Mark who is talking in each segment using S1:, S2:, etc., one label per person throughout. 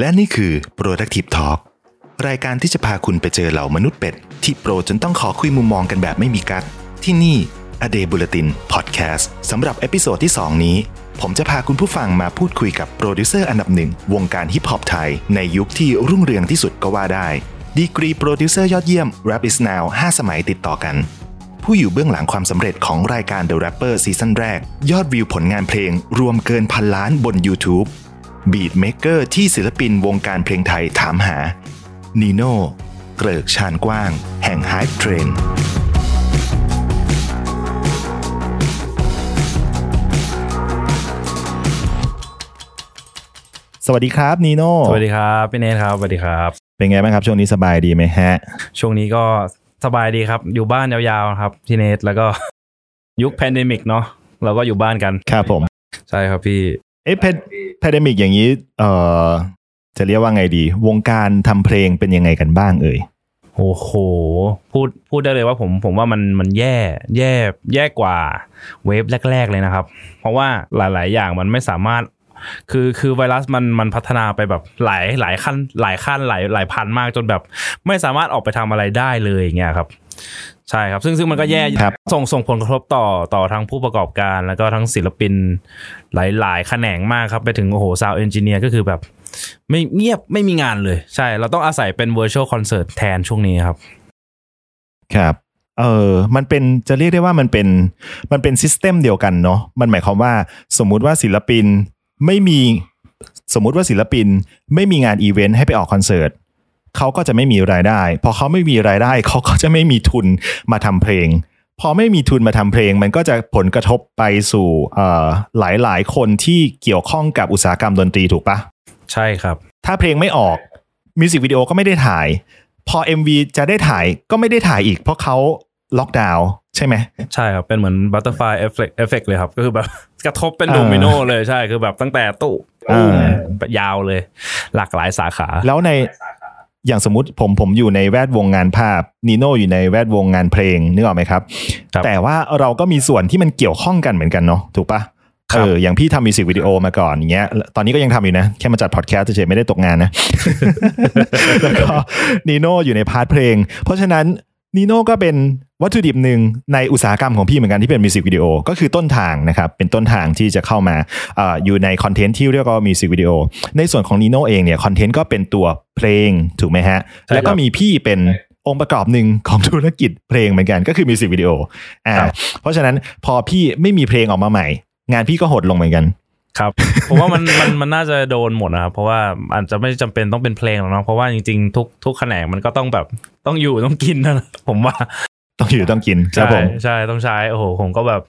S1: และนี่คือ Productive Talk รายการที่จะพาคุณไปเจอเหล่ามนุษย์เป็ด ที่โปรจนต้องขอคุยมุมมองกันแบบไม่มีกักที่นี่ A Day Bulletin Podcast สำหรับ episode ที่ 2 นี้ ผมจะพาคุณผู้ฟังมาพูดคุยกับโปรดิวเซอร์อันดับหนึ่ง วงการฮิปฮอปไทย ในยุคที่รุ่งเรืองที่สุดก็ว่าได้ ดีกรีโปรดิวเซอร์ยอดเยี่ยม Rap is Now 5 สมัยติดต่อกัน ผู้อยู่เบื้องหลังความสำเร็จของรายการ The Rapper ซีซั่นแรก ยอดวิวผลงานเพลง รวมเกินพันล้านบน YouTube beatmaker ที่ศิลปินวงการเพลงไทยถามหา นีโน่เกริกชานกว้าง แห่ง Hype Train สวัสดีครับนีโน่
S2: สวัสดีครับพี่เนทครับสวัสดีครับ
S1: เป็นไงบ้างครับช่วงนี้สบายดีไหมฮะ
S2: ช่วงนี้ก็สบายดีครับ อยู่บ้านยาวๆครับพี่เนทแล้วก็ยุค pandemic เนาะเราก็อยู่บ้านกัน
S1: ครับผม
S2: ใช่ครับพี่
S1: เอ๊ะ pandemic อย่างนี้เอ่อจะเรียกว่าไงดี วงการทำเพลงเป็นยังไงกันบ้างเอ่ย
S2: โอ้โห พูดพูดได้เลยว่าผมผมว่ามันมันแย่แย่แย่กว่า wave แรก ๆ เลยนะครับ เพราะว่าหลาย ๆ อย่างมันไม่สามารถ คือคือไวรัสมันมันพัฒนาไปแบบหลายหลายขั้นหลายขั้นหลายหลายพันมากจนแบบ ไม่สามารถออกไปทำอะไรได้เลยอย่างเงี้ยครับ ใช่ครับ ซึ่งซึ่งมันก็แย่
S1: ครับ
S2: ส่งส่งผลกระทบต่อต่อทั้งผู้ประกอบการ แล้วก็ทั้งศิลปินหลายๆ แขนงมากครับ ไปถึงโอ้โห sound engineer ก็คือแบบ ไม่เงียบไม่มีงานเลย ใช่ เราต้องอาศัยเป็น virtual concert แทนช่วงนี้ครับ
S1: ครับเออมันเป็นจะเรียกได้ว่ามันเป็นมันเป็น system เดียวกันเนาะมันหมายความว่าสมมุติว่าศิลปินไม่มีสมมุติว่าศิลปินไม่มีงานอีเวนต์ให้ไปออกคอนเสิร์ต เขาก็จะไม่มีรายได้พอเขาไม่มีรายได้เขาก็จะไม่มีทุนมาทำเพลง พอไม่มีทุนมาทำเพลง มันก็จะผลกระทบไปสู่เอ่อหลายๆคนที่เกี่ยวข้องกับอุตสาหกรรมดนตรีถูกปะ
S2: ใช่ครับ
S1: ถ้าเพลงไม่ออกมิวสิกวิดีโอก็ไม่ได้ถ่าย พอ MV จะได้ถ่ายก็ไม่ได้ถ่ายอีก เพราะเขาล็อกดาวน์ใช่ไหม
S2: ใช่ครับ เป็นเหมือน butterfly effect effect เลยครับ ก็คือแบบกระทบเป็น
S1: เออ
S2: โดมิโนเลยใช่คือแบบตั้งแต่ตู้
S1: เออ
S2: ยาวเลย หลากหลายสาขา
S1: แล้วใน อย่างสมมติผมผมอยู่ในแวดวงงานภาพนีโน่อยู่ในแวดวงงานเพลงนึกออกไหมครับ
S2: ครับ
S1: แต่ว่าเราก็มีส่วนที่มันเกี่ยวข้องกันเหมือนกันเนาะถูกปะ
S2: ครั
S1: เอออย่างพี่ทำมิวสิกวิดีโอมาก่อนอย่างเงี้ยตอนนี้ก็ยังทำอยู่นะ แค่มาจัดพอดแคสต์เฉยๆไม่ได้ตกงานนะ แล้วก็นีโน่อยู่ใน part เพลง เพราะฉะนั้น นีโน่ก็เป็นวัตถุดิบหนึ่งในอุตสาหกรรมของพี่เหมือนกันที่เป็นมิวสิกวิดีโอก็คือต้นทางนะครับ เป็นต้นทางที่จะเข้ามาเอออยู่ในคอนเทนต์ที่เรียกว่ามิวสิกวิดีโอในส่วนของนีโน่เองเนี่ยคอนเทนต์ก็เป็นตัวเพลงถูกไหมฮะ
S2: ใช่ครับ
S1: แล้วก็มีพี่เป็นองค์ประกอบหนึ่งของธุรกิจเพลงเหมือนกันก็คือมิวสิกวิดีโออ่า
S2: ครับ
S1: เพราะฉะนั้นพอพี่ไม่มีเพลงออกมาใหม่ งานพี่ก็หดลงเหมือนกัน
S2: ครับผมว่ามันมันมันน่าจะโดนหมดนะครับเพราะว่าอาจจะไม่จำเป็นต้องเป็นเพลงหรอกเนาะเพราะว่าจริงๆทุกทุกแขนงมันก็ต้องแบบต้องอยู่ต้องกินนะผมว่า
S1: ต้องอยู่ต้องกินครับผม
S2: ใช่ใช่ต้องใช้โอ้โหผมก็แบบ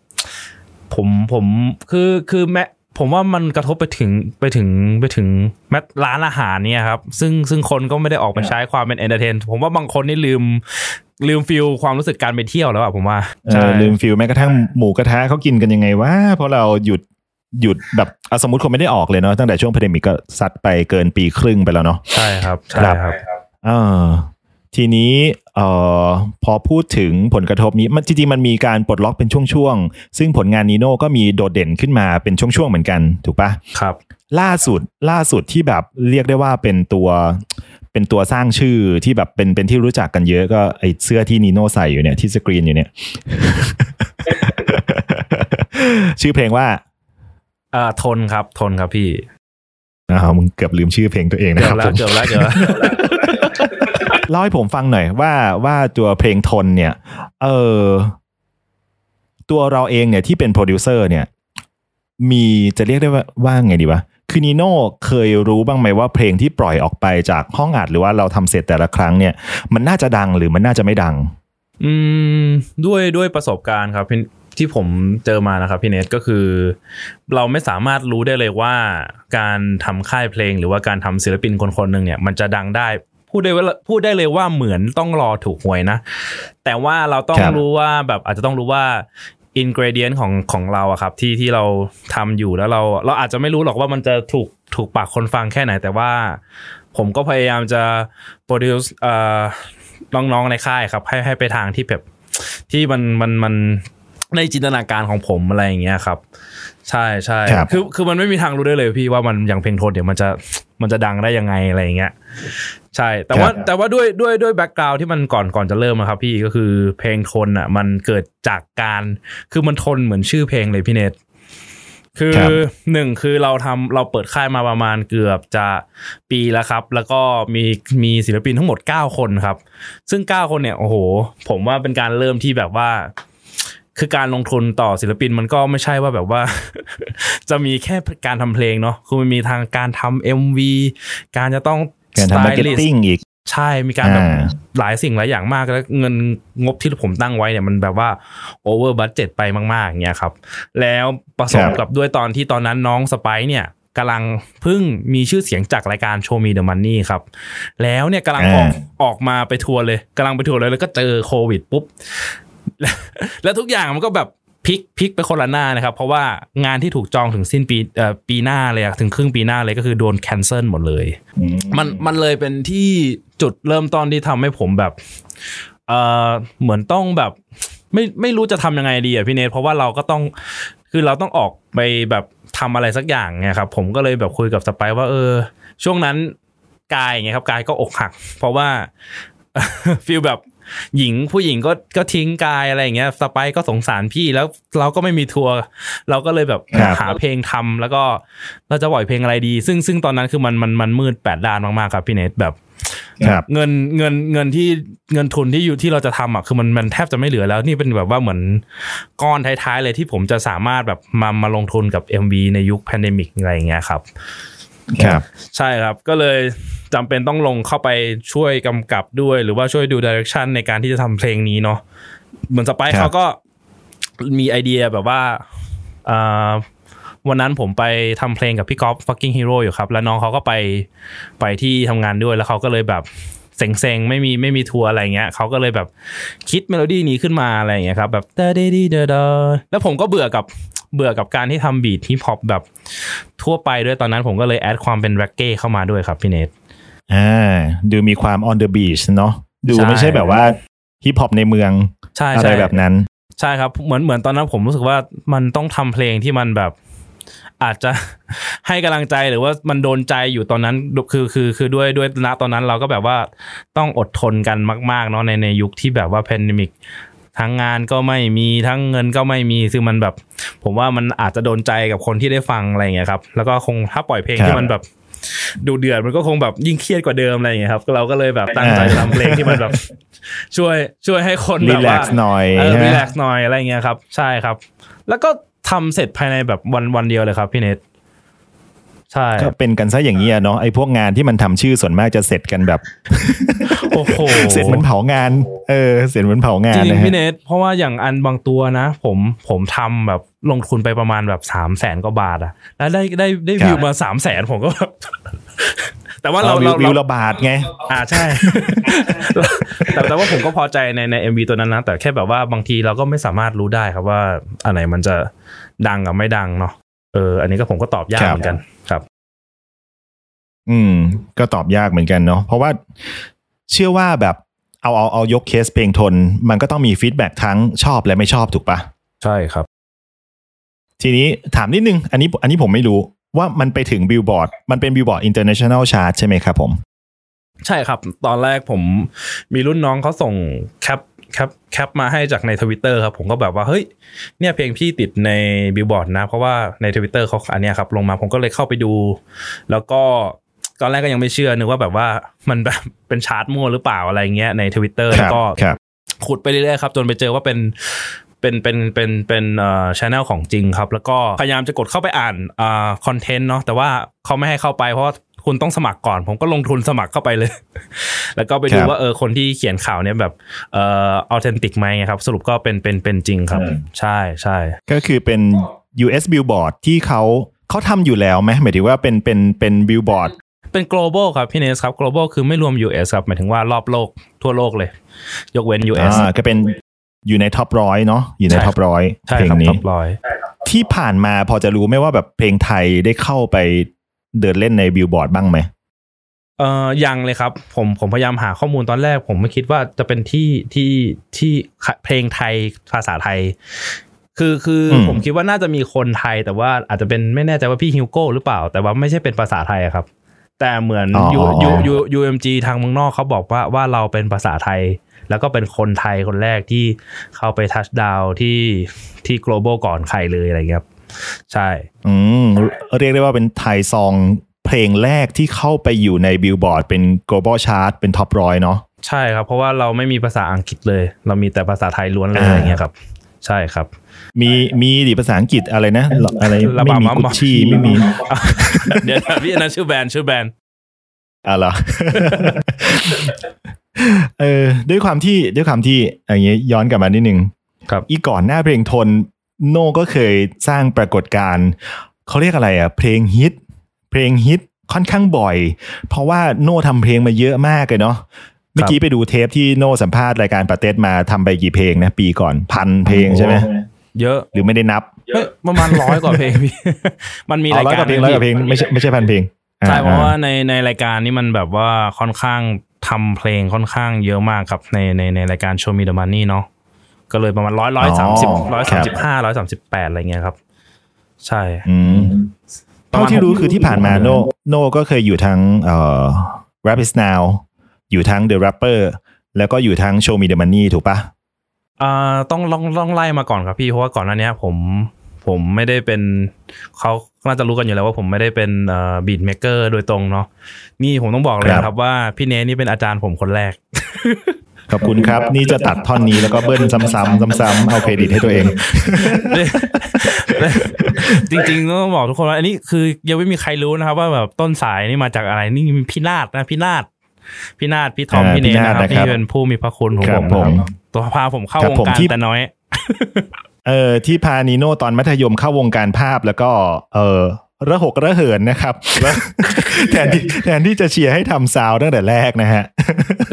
S2: ผมผมคือคือแม้ผมว่ามันกระทบไปถึงไปถึงไปถึงแม้ร้านอาหารเนี่ยครับ ซึ่งซึ่งคนก็ไม่ได้ออกมาใช้ความเป็น entertain ผมว่าบางคนนี่ลืมลืม feel ความรู้สึกการไปเที่ยวแล้วอะผมว่า
S1: เออลืลืม feel แม้กระทั่งหมูกระทะเขากินกันยังไงวะเพราะเราหยุด หยุดแบบอะสมมติคนไม่ได้ออกเลยเนาะตั้งแต่ช่วงพ n เดมิกก็ซัดไปเกินปีครึ่งไปแล้วเนาะ
S2: ใช่ครับใช่
S1: ครับ
S2: ครับ
S1: เออทีนี้เอ่อพอพูดถึงผลกระทบนี้มันจริงๆมันมีการปลดล็อกเป็นช่วงๆ ซึ่งผลงานนีโน่ก็มีโดดเด่นขึ้นมาเป็นช่วงๆเหมือนกันถูกปะ
S2: ครับ
S1: ล่าสุดล่าสุดที่แบบเรียกได้ว่าเป็นตัวเป็นตัวสร้างชื่อที่แบบเป็นเป็นที่รู้จักกันเยอะก็ไอเสื้อที่นีโน่ใส่อยู่เนี่ยที่สกรีนอยู่เนี่ย ชื่อเพลงว่า
S2: เอ่อทนครับทนครับพี่
S1: อ้าวมึงเกือบลืมชื่อเพลงตัวเองนะ
S2: เกื
S1: ค
S2: อ
S1: รั
S2: บบแล้ว
S1: ผม
S2: เกือบแล้วเกือบแล้ว
S1: เล่าให้ผมฟังหน่อยว่าว่าตัวเพลงทนเนี่ย เออตัวเราเองเนี่ยที่เป็นโปรดิวเซอร์เนี่ย มีจะเรียกได้ว่าว่าไงดีวะคือนีโน่เคยรู้บ้างไหมว่าเพลงที่ปล่อยออกไปจากห้องอัดหรือว่าเราทำเสร็จแต่ละครั้งเนี่ย มันน่าจะดังหรือมันน่าจะไม่ดัง
S2: อืมด้วยด้วยประสบการณ์ครับพี่ ที่ผมเจอมานะครับพี่เนทก็คือ เราไม่สามารถรู้ได้เลยว่า การทำค่ายเพลง หรือว่าการทำศิลปินคนคนหนึ่งเนี่ยมันจะดังได้พูดได้ว่าพูดได้เลยว่าเหมือนต้องรอถูกหวยนะ แต่ว่าเราต้อง
S1: รู้
S2: ว่าแบบอาจจะต้องรู้ว่าอินกรเดียนของของเราอะครับที่ที่เราทำอยู่แล้วเรา เราอาจจะไม่รู้หรอกว่ามันจะถูกถูกปากคนฟังแค่ไหน แต่ว่าผมก็พยายามจะโปรดิวส์น้องๆในค่ายครับ ให้ให้ไปทางที่แบบที่มันมันมัน ในจินตนาการของผมอะไรอย่างเงี้ยครับ ใช่ใช่
S1: ครับ
S2: คือคือมันไม่มีทางรู้ได้เลยพี่ว่ามันอย่างเพลงโทนเดี๋ยวมันจะมันจะดังได้ยังไงอะไรอย่างเงี้ยใช่ แต่ว่าแต่ว่าด้วยด้วยด้วยแบ็กกราวที่มันก่อนก่อนจะเริ่มอะครับพี่ก็คือเพลงทนอะ มันเกิดจากการคือมันทนเหมือนชื่อเพลงเลยพี่เนทคือ
S1: ครับ
S2: หนึ่งคือเราทำเราเปิดค่ายมาประมาณเกือบจะปีแล้วครับ แล้วก็มีมีศิลปินทั้งหมด 9 คนครับ ซึ่ง 9 คนเนี่ยโอ้โห ผมว่าเป็นการเริ่มที่แบบว่า คือการลงทุนต่อศิลปินมันก็ไม่ใช่ว่าแบบว่า จะมีแค่การทำเพลงเนาะคือมันมีทางการทำ MV การจะต้อง
S1: การทำมาร์เก็ต
S2: stylist
S1: ติ้งอีก
S2: ใช่มีการแบบ
S1: อ่า
S2: หลายสิ่งหลายอย่างมากแล้วเงินงบที่ผมตั้งไว้เนี่ยมันแบบว่า over budget ไปมากๆอย่างเงี้ยครับ แล้วประสบกับด้วยตอนที่ตอนนั้นน้องสไปซ์เนี่ยกำลังเพิ่งมีชื่อเสียงจากรายการ Show Me The Money ครับ แล้วเนี่ยกำลังออก
S1: อ่า
S2: ออกมาไปทัวร์เลยกำลังไปทัวร์เลยแล้วก็เจอโควิดปุ๊บ แล้วแล้วทุกอย่างมันก็แบบพลิกพลิกไปคนละหน้านะครับ เพราะว่างานที่ถูกจองถึงสิ้นปีเอ่อปีหน้าเลยอะถึงครึ่งปีหน้าเลยก็คือโดนแคนเซิลหมดเลย มันมันเลยเป็นที่จุดเริ่มต้นที่ทำให้ผมแบบเออเหมือนต้องแบบไม่ไม่รู้จะทำยังไงดีอะพี่เนทเพราะว่าเราก็ต้องคือเราต้องออกไปแบบทำอะไรสักอย่างไงครับผมก็เลยแบบคุยกับสไปซ์ว่าเออ ช่วงนั้นกายไงครับกายก็อกหัก เพราะว่า feel แบบ หญิงผู้หญิงก็ก็ทิ้งกายอะไรอย่างเงี้ยสไปซ์ก็สงสารพี่แล้วเราก็ไม่มีทัวร์เราก็เลยแบบ
S1: ครับ
S2: หาเพลงทำแล้วก็เราจะปล่อยเพลงอะไรดี ซึ่งซึ่งตอนนั้นคือมันมันมันมืดแปดด้านมากๆครับพี่เนทแบบ
S1: ครับ
S2: เงินเงินเงินที่เงินทุนที่อยู่ที่เราจะทำอะคือมันมันแทบจะไม่เหลือแล้วนี่เป็นแบบว่าเหมือนก้อนท้ายๆเลยที่ผมจะสามารถแบบมามาลงทุนกับ MV ในยุค pandemic อะไรอย่างเงี้ยครับ
S1: ครับ
S2: ใช่ครับก็เลย จำเป็นต้องลงเข้าไปช่วยกำกับด้วย หรือว่าช่วยดู direction ในการที่จะทำเพลงนี้เนาะเหมือนสไปซ์
S1: ครับ
S2: เขาก็มีไอเดียแบบว่าอ่าวันนั้นผมไปทำเพลงกับพี่ก๊อฟ fucking hero อยู่ครับ แล้วน้องเขาก็ไปไปที่ทำงานด้วยแล้วเขาก็เลยแบบเซ็งๆไม่มีไม่มีทัวร์อะไรเงี้ยเขาก็เลยแบบคิดเมโลดี้นี้ขึ้นมาอะไรอย่างเงี้ยครับแบบเดดดีเดดแล้วผมก็เบื่อกับเบื่อกับการที่ทำ beat ฮิปฮอปแบบทั่วไปด้วยตอนนั้นผมก็เลย add ความเป็นเร็กเก้เข้ามาด้วยครับพี่เนท
S1: อ่าดูมีความ on the beach เนาะดู
S2: ใช่
S1: ไม่ใช่แบบว่าฮิปฮอปในเมือง
S2: ใช่
S1: อะไร
S2: ใช่
S1: แบบนั้น
S2: ใช่ครับเหมือนเหมือนตอนนั้นผมรู้สึกว่ามันต้องทำเพลงที่มันแบบอาจจะให้กำลังใจหรือว่ามันโดนใจอยู่ตอนนั้นคือคือคือด้วยด้วยณตอนนั้นเราก็แบบว่าต้องอดทนกันมากๆเนาะในในยุคที่แบบว่า pandemicทั้งงานก็ไม่มีทั้งเงินก็ไม่มีซึ่งมันแบบ ผมว่ามันอาจจะโดนใจกับคนที่ได้ฟังอะไรอย่างเงี้ยครับ แล้วก็คงถ้าปล่อยเพลง
S1: ครับ
S2: ที่มันแบบ ดูเดือดมันก็คงแบบยิ่งเครียดกว่าเดิมอะไรอย่างเงี้ยครับเราก็เลยแบบตั้งใจทำเพลงที่มันแบบ ช่วยช่วยให้คนแบบว่า
S1: relax หน่อย
S2: เออ
S1: ใช่ไหม
S2: รีแลกซ์หน่อยอะไรเงี้ยครับ ใช่ครับ แล้วก็ทำเสร็จภายในแบบวันวันเดียวเลยครับพี่เนท ใช่
S1: ก็เป็นกันซะอย่างนี้อะเนาะไอ้พวกงานที่มันทำชื่อส่วนมากจะเสร็จกันแบบ
S2: โอ้โห
S1: เสร็จเหมือนเผางาน เออ เสร็จเหมือนเผางา
S2: จ
S1: น
S2: ริง
S1: นะ
S2: ๆ
S1: ฮะ
S2: พี่เนทเพราะว่าอย่างอันบางตัวนะ ผมผมทำแบบลงทุนไปประมาณแบบสามแสนกว่าบาทอะแล้วได้ได้ได้วิวมาสามแสนผมก็แบบแต่ว่าเรา
S1: อ๋อวิว
S2: เรา
S1: วิว
S2: เรา
S1: ระบาดไง
S2: อ่าใช่ แต่แต่ว่าผมก็พอใจในในเอ็มวีตัวนั้นนะ แต่แค่แบบว่าบางทีเราก็ไม่สามารถรู้ได้ครับว่าอันไหนมันจะดังกับไม่ดังเนาะ เอออันนี้ก็ผมก็ตอบยาก
S1: ครับ
S2: เหมือนกันครับ
S1: อืม ก็ตอบยากเหมือนกันเนาะเพราะว่าเชื่อว่าแบบเอาเอาเอายกเคสเพลงทน มันก็ต้องมี feedback ทั้งชอบและไม่ชอบถูกปะ
S2: ใช่ครับ
S1: ทีนี้ถามนิดนึง อันนี้อันนี้ผมไม่รู้ว่ามันไปถึงบิลบอร์ดมันเป็น Billboard international chart ใช่ไหมครับผม
S2: ใช่ครับ ตอนแรกผมมีรุ่นน้องเขาส่งแคป แคปแคปมาให้จากในทวิตเตอร์ครับ ผมก็แบบว่า เฮ้ย เนี่ยเพลงพี่ติดในบิลบอร์ดนะ เพราะว่าในทวิตเตอร์เขาอันเนี้ยครับลงมาผมก็เลยเข้าไปดู แล้วก็ตอนแรกก็ยังไม่เชื่อนึกว่าแบบว่ามันแบบเป็นชาร์ตมั่วหรือเปล่าอะไรเงี้ยในทวิตเตอรั
S1: บ
S2: แล้วก็
S1: ครับ
S2: ขุดไปเรื่อยๆครับ จนไปเจอว่าเป็นเป็นเป็นเป็นเป็นเอ่อ channel ของจริงครับ แล้วก็พยายามจะกดเข้าไปอ่านอ่า content เนาะแต่ว่าเขาไม่ให้เข้าไปเพราะว่า คุณต้องสมัครก่อน ผมก็ลงทุนสมัครเข้าไปเลย แล้วก็ไปดู
S1: ครับ
S2: ว่าเออคนที่เขียนข่าวเนี่ยแบบเอ่ออ authentic ไหมครับ สรุปก็เป็นเป็นเป็นจริงครับ ใช่ใช่
S1: ก็คือเป็น US Billboard ที่เขาเขาทำอยู่แล้วไหมหมายถึงว่าเป็นเป็นเป็นบิลบอร์ด
S2: เป็น global ครับพี่เนสครับ global คือไม่รวม US ครับหมายถึงว่ารอบโลกทั่วโลกเลย ยกเว้น US
S1: อ่าก็เป็นอยู่ใน top ร้อยเนาะอยู่ใน
S2: ใช่
S1: top ร้อย
S2: ใช่
S1: เพลง
S2: ครับ
S1: นี้
S2: top ร้อย
S1: ที่ผ่านมาพอจะรู้ไหมว่าแบบเพลงไทยได้เข้าไป เดินเล่นในบิลบอร์ดบ้างไหม
S2: เอ่อยังเลยครับ ผมผมพยายามหาข้อมูลตอนแรก ผมไม่คิดว่าจะเป็นที่ที่ที่เพลงไทยภาษาไทย คือคืออ
S1: ม
S2: ผมคิดว่าน่าจะมีคนไทย แต่ว่าอาจจะเป็นไม่แน่ใจว่าพี่ฮิวโก้หรือเปล่า แต่ว่าไม่ใช่เป็นภาษาไทยอะครับ แต่เหมือน
S1: อ๋อ
S2: ยูยูยูยูเอ็มจีทางเมืองนอกเขาบอกว่าว่าเราเป็นภาษาไทย แล้วก็เป็นคนไทยคนแรกที่เข้าไปทัชดาวที่ที่ global ก่อนใครเลยอะไรเงี้ยครับ ใช่
S1: อืมเรียกได้ว่าเป็นไทย song เพลงแรกที่เข้าไปอยู่ในบิลบอร์ดเป็น global chart เป็น top ร้อยเนาะ
S2: ใช่ครับ เพราะว่าเราไม่มีภาษาอังกฤษเลย เรามีแต่ภาษาไทยล้วนเลย
S1: อ่า
S2: อย่างเงี้ยครับ ใช่ครับ
S1: มีมีดิภาษาอังกฤษอะไรนะ อะไร
S2: ระ
S1: ไม่
S2: บำ
S1: มี
S2: มัม
S1: กุช
S2: มัม
S1: ชี่ไม่มี
S2: เดี๋ยวนะพี่อันนั้นชื่อแบรนด์ชื่อแบรนด์
S1: อะเหรอเออด้วยความที่ด้วยความที่อย่างเงี้ยย้อนกลับมานิดนึง
S2: ครับ
S1: อีก่อนหน้าเพลงทน โน่ก็เคยสร้างปรากฏการณ์เขาเรียกอะไรอะเพลงฮิตเพลงฮิตค่อนข้างบ่อย เพราะว่าโน่ทำเพลงมาเยอะมากเลยเนาะเมื่อกี้ไปดูเทปที่โน่สัมภาษณ์รายการปาเต็ดมาทำไปกี่เพลงนะปีก่อนพันเพลงใช่ไหม
S2: เยอะ
S1: หรือไม่ได้นับ
S2: เฮ้ยประมาณร้อยกว่าเพลงพี่มันมี
S1: อ๋อ
S2: ราย
S1: ร้อย
S2: กากร
S1: ว่าเพลงร้อยกว่าเพลงไม่ใช่ไม่ใช่พันเพลง
S2: ใช่
S1: อ่
S2: เพราะว่าในในรายการนี้มันแบบว่าค่อนข้างทำเพลงค่อนข้างเยอะมากครับในในในรายการ Show Me the Money เนาะ ก็เลยประมาณร้อยร้อยสามสิบร้อยสามสิบห้าร้อยสามสิบแปดอะไรเงี้ยครับ ใช่
S1: อืมเท่าที่รู้คือที่ผ่านมาโนโนก็เคยอยู่ทั้งเอ่อ Rap is now อยู่ทั้ง The Rapper แล้วก็อยู่ทั้ง Show Me the Money ถูกปะ
S2: อ่าต้องลองลองไล่มาก่อนครับพี่เพราะว่าก่อนหน้านี้ผมผมไม่ได้เป็นเขาน่าจะรู้กันอยู่แล้วว่าผมไม่ได้เป็นเอ่อบีทเมเกอร์โดยตรงเนาะนี่ผมต้องบอกเลยนะครับว่าพี่เนนี่เป็นอาจารย์ผมคนแรก
S1: ขอบคุณครับ นี่จะตัดท่อนนี้แล้วก็เบิ้ลซ้ำๆซ้ำๆเอาเครดิตให้ตัวเอง
S2: จริงๆต้องบอกทุกคนว่าอันนี้คือยังไม่มีใครรู้นะครับ ว่าแบบต้นสายนี่มาจากอะไรนี่พี่นาฏนะพี่นาฏพี่นาฏพี่ทอม
S1: อ่า
S2: พี่เน
S1: พี่นาฏ
S2: นะครับ
S1: นะครับ
S2: ที่เป็นผู้มีพระคุณของ
S1: ค
S2: ผ
S1: รับ
S2: ม
S1: ผม
S2: นะครับตัวพาผมเข้า
S1: ครับ
S2: วง
S1: ผม
S2: การ
S1: ที่
S2: แต่น้อย
S1: เออที่พานิโนตอนมัธยมเข้าวงการภาพแล้วก็ เออ ระหกระเหินนะครับ แทนที่แทนที่จะเชียร์ให้ทำ sound ตั้งแต่แรกนะฮะ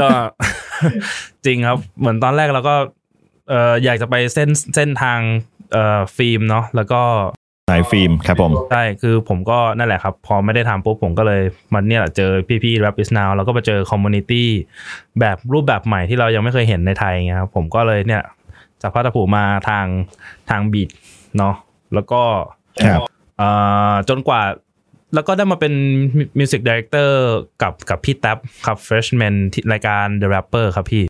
S2: ก็จริงครับ เหมือนตอนแรกเราก็เอออยากจะไปเส้นเส้นทางเอ่อฟิล์มเนาะแล้วก็
S1: สายฟิล์มครับผม
S2: ใช่ คือผมก็นั่นแหละครับ พอไม่ได้ทำปุ๊บผมก็เลยมันเนี่ยแหละเจอพี่ๆ Rap is now แล้วก็มาเจอ community แบบรูปแบบใหม่ที่เรายังไม่เคยเห็นในไทยไงครับผมก็เลยเนี่ยจากภาพผมมาทางทาง beat เนาะแล้วก็
S1: ครับ
S2: เอ่อ จนกว่าแล้วก็ได้มาเป็น music director กับกับพี่แท็บครับ Freshman ที่รายการ The Rapper ครับพี่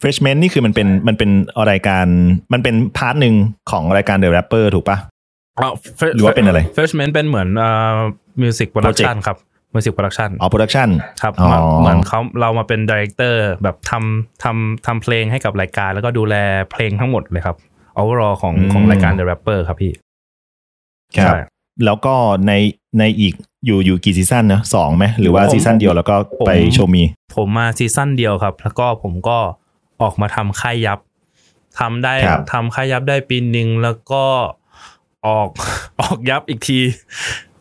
S1: Freshman นี่คือมันเป็นมันเป็นรายการมันเป็น part หนึ่งของรายการ The Rapper ถูกปะหรือว่าเป็นอะไร
S2: Freshman เป็นเหมือนเอ่อ music production
S1: Project
S2: ครับมิวสิกโปรดักชัน
S1: อ๋อโปรดักชัน
S2: ครับ
S1: อ๋อ
S2: มาเหมือนเขาเรามาเป็น director แบบทำทำทำเพลงให้กับรายการ แล้วก็ดูแลเพลงทั้งหมดเลยครับ overall ของของรายการ The Rapper ครับพี่
S1: ครับ
S2: ใช่
S1: แล้วก็ในในอีกอยู่อยู่กี่ season นะสองไหมหรือว่า
S2: ผม
S1: season เดียวแล้วก็ไป
S2: ผม
S1: Show Me
S2: ผมมา season เดียวครับ แล้วก็ผมก็ออกมาทำค่าย YUPP ทำได้
S1: ครับ
S2: ทำค่าย YUPP ได้ปีหนึ่งแล้วก็ออกออก YUPP อีกที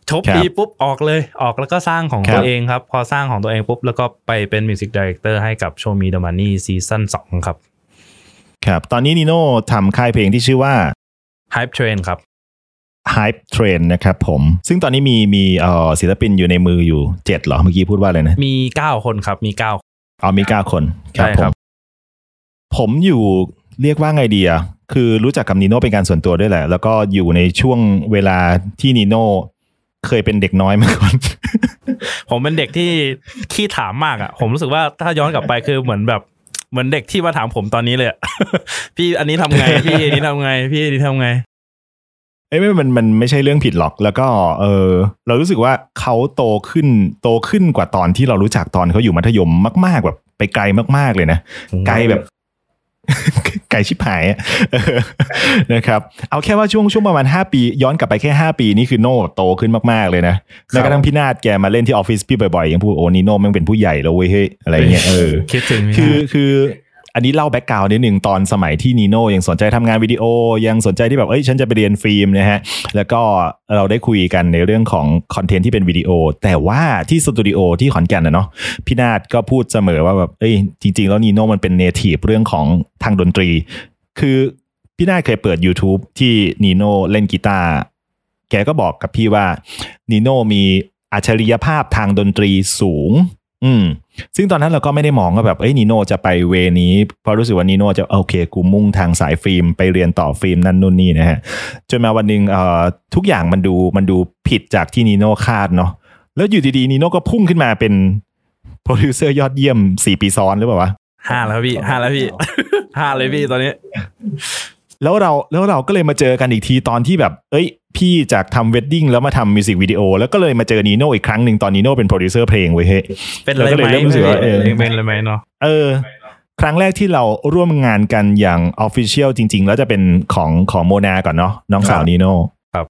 S2: ครบปีปุ๊บออกเลย ออกแล้วก็สร้างของตัวเองครับ พอสร้างของตัวเองปุ๊บ แล้วก็ไปเป็น music director ให้กับ Show Me The Money season สองครับ
S1: ครับ ตอนนี้นิโน่ทำค่ายเพลงที่ชื่อว่า
S2: Hype Train ครับ
S1: Hype Train นะครับผม ซึ่งตอนนี้มีมีเอ่อศิลปินอยู่ในมืออยู่เจ็ดเหรอ เมื่อกี้พูดว่าอะไรนะ
S2: มีเก้าคนครับ มีเก้า
S1: อ๋อมีเก้าคน ครับ
S2: ใช่
S1: ผ
S2: ครั
S1: ม
S2: บ
S1: ผมอยู่เรียกว่าไงดีอะคือรู้จักกับนิโน่เป็นการส่วนตัวด้วยแหละ แล้วก็อยู่ในช่วงเวลาที่นิโน่เคยเป็นเด็กน้อยมาก่อน
S2: ผมเป็นเด็กที่ขี้ถามมากอะ ผมรู้สึกว่าถ้าย้อนกลับไปคือเหมือนแบบเหมือนเด็กที่มาถามผมตอนนี้เลยอะพี่อันนี้ทำไง พี่อันนี้ทำไง พี่อันนี้ทำไง
S1: เอ้ยไม่มันมันไม่ใช่เรื่องผิดหรอก แล้วก็เออเรารู้สึกว่าเขาโตขึ้นโตขึ้นกว่าตอนที่เรารู้จักตอนเขาอยู่มัธยมมาก ๆ แบบไปไกลมาก ๆเลยนะไกลแบบไกลชิบหายอะเออนะครับ เอาแค่ว่าช่วงช่วงประมาณ 5 ปี ย้อนกลับไปแค่ 5 ปีนี่คือโน่โตขึ้นมาก ๆ เลยนะแม้กระทั่งพี่นาดแกมาเล่นที่ออฟฟิศพี่บ่อยๆยังพูดโอ้นี่โน่แมันเป็นผู้ใหญ่แล้วเว้ยเฮ้ยอะไรเงี้ยเออ
S2: คิดถึง
S1: คือคือ อันนี้เล่า background นิดหนึ่งตอนสมัยที่นีโน่ยังสนใจทำงานวิดีโอ ยังสนใจที่แบบเอ้ยฉันจะไปเรียนฟิล์มนะฮะแล้วก็เราได้คุยกันในเรื่องของ content ที่เป็นวิดีโอ แต่ว่าที่สตูดิโอที่ขอนแก่นนะเนาะพี่นาดก็พูดเสมอว่าแบบเอ้ยจริง ๆ แล้วนีโน่มันเป็น native เรื่องของทางดนตรี คือพี่นาดเคยเปิด YouTube ที่นีโน่เล่นกีตาร์แกก็บอกกับพี่ว่านีโน่มีอัจฉริยภาพทางดนตรีสูง อืม ซึ่งตอนนั้นเราก็ไม่ได้มองว่าแบบเอ้ยนีโน่จะไป way นี้เพราะรู้สึกว่านีโน่จะโอเคกูมุ่งทางสายฟิล์มไปเรียนต่อฟิล์มนั่นนู่นนี่นะฮะจนมาวันหนึ่งเอ่อทุกอย่างมันดูมันดูผิดจากที่นีโน่คาดเนาะแล้วอยู่ดีๆนีโน่ก็พุ่งขึ้นมาเป็นโปรดิวเซอร์ยอดเยี่ยมสี่ปีซ้อนหรือเปล่าวะ
S2: ห้าแล้วครับพี่ห้าแล้วพี่ห้าเลยพี่ตอนนี้
S1: แล้วเราแล้วเราก็เลยมาเจอกันอีกทีตอนที่แบบ เอ้ย พี่จากทำ wedding แล้วมาทำมิวสิกวิดีโอแล้วก็เลยมาเจอนีโน่อีกครั้งหนึ่งตอนนีโน่เป็นโปรดิวเซอร์เพลงเว้ยเฮ้ย
S2: เป็นอะไร
S1: เราก็เลย
S2: ไหม
S1: เริ่มรู้สึกว่าเออ
S2: เป็นอะไรไหมเนาะ
S1: เออ ครั้งแรกที่เราร่วมงานกันอย่าง official จริง ๆ แล้วจะเป็นของของโมนาก่อนเนาะน้องสาวนีโน่
S2: ครับ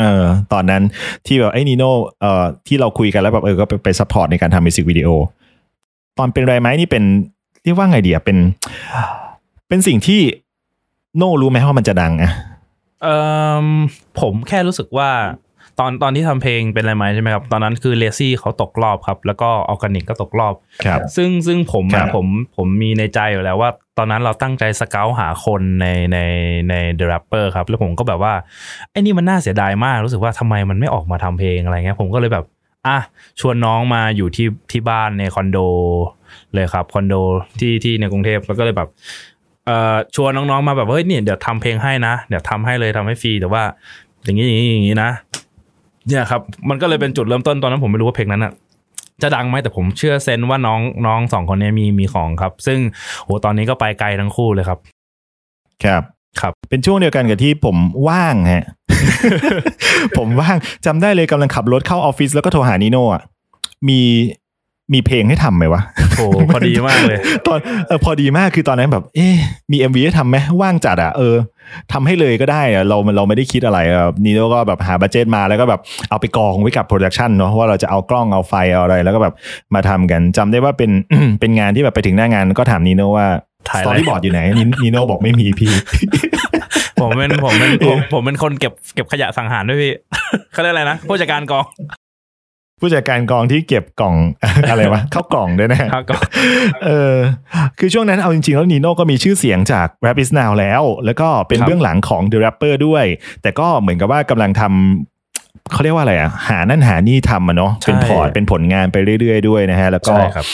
S1: เออตอนนั้นที่แบบไอ้นีโน่เอ่อที่เราคุยกันแล้วแบบเออก็ไปไป support ในการทำมิวสิกวิดีโอตอนเป็นไรไหมนี่เป็นเรียกว่าไงเดียเป็น เป็นสิ่งที่ โน่รู้ไหมว่ามันจะดังอะ
S2: เอ่อผมแค่รู้สึกว่า ตอนตอนที่ทำเพลงเป็นอะไรไหมใช่ไหมครับตอนนั้นคือเลซี่เขาตกรอบครับ แล้วก็ออร์แกนิกก็ตกรอบ
S1: ครับ
S2: ซึ่งซึ่งผม
S1: ครั
S2: อะ
S1: บ
S2: ผมผมมีในใจอยู่แล้วว่า ตอนนั้นเราตั้งใจสเกลหาคนในในใน The Rapper ครับ แล้วผมก็แบบว่าไอ้นี่มันน่าเสียดายมากรู้สึกว่าทำไมมันไม่ออกมาทำเพลงอะไรเงี้ยผมก็เลยแบบอะชวนน้องมาอยู่ที่ที่บ้านในคอนโดเลยครับคอนโดที่ที่ในกรุงเทพแล้วก็เลยแบบ เอ่อชวนน้องๆมาแบบเฮ้ยเนี่ยเดี๋ยวทำเพลงให้นะเดี๋ยวทำให้เลยทำให้ฟรีแต่ว่า อย่างนี้อย่างนี้อย่างนี้นะเนี่ยครับ มันก็เลยเป็นจุดเริ่มต้นตอนนั้นผมไม่รู้ว่าเพลงนั้นอะจะดังไหมแต่ผมเชื่อเซนส์ว่าน้องน้องสองคนเนี้มีมีของครับ ซึ่งโหตอนนี้ก็ไปไกลทั้งคู่เลยครับ
S1: ครับ
S2: ครับ
S1: เป็นช่วงเดียวกันกับที่ผมว่างฮะผมว่างจำได้เลยกำลังขับรถเข้าออฟฟิศแล้วก็โทรหานิโน่อะมี มีเพลงให้ทำไหมวะ
S2: โหพอดีมากเลย
S1: ตอนเออพอดีมากคือตอนนั้นแบบ เอ๊ะมี MV ให้ทำไหมว่างจัดอะเออทำให้เลยก็ได้อะเราเราไม่ได้คิดอะไรอะนีโน่ก็แบบหา budget มาแล้วก็แบบเอาไปกองไว้กับ production เนาะว่าเราจะเอากล้องเอาไฟเอาอะไร แล้วก็แบบมาทำกันจำได้ว่าเป็นเป็นงานที่แบบไปถึงหน้างานก็ถามนีโน่ว่า
S2: ถ่ายอะไร
S1: storyboard อยู่ไหนนีนีโน่บอกไม่มีพี่
S2: ผมเป็นผมเป็นผมผมเป็นคนเก็บเก็บขยะสังหารด้วยพี่เขาเรียกอะไรนะผู้จัดการกอง
S1: ผู้จัดการกองที่เก็บกล่องอะไรวะเข้ากล่องด้วยนะ
S2: ครับกอง
S1: เออคือช่วงนั้นเอาจริงๆ แล้วนีโน่ก็มีชื่อเสียงจาก Rap is Now แล้ว แล้วก็เป็น
S2: ครับ
S1: เบื้องหลังของ The Rapper ด้วย แต่ก็เหมือนกับว่ากำลังทำเขาเรียกว่าอะไรอะ หานั่นหานี่ทำอะเนาะเป็นพอร์ตเป็นผลงานไปเรื่อยๆด้วยนะฮะ แล้วก็
S2: ใช่ครับ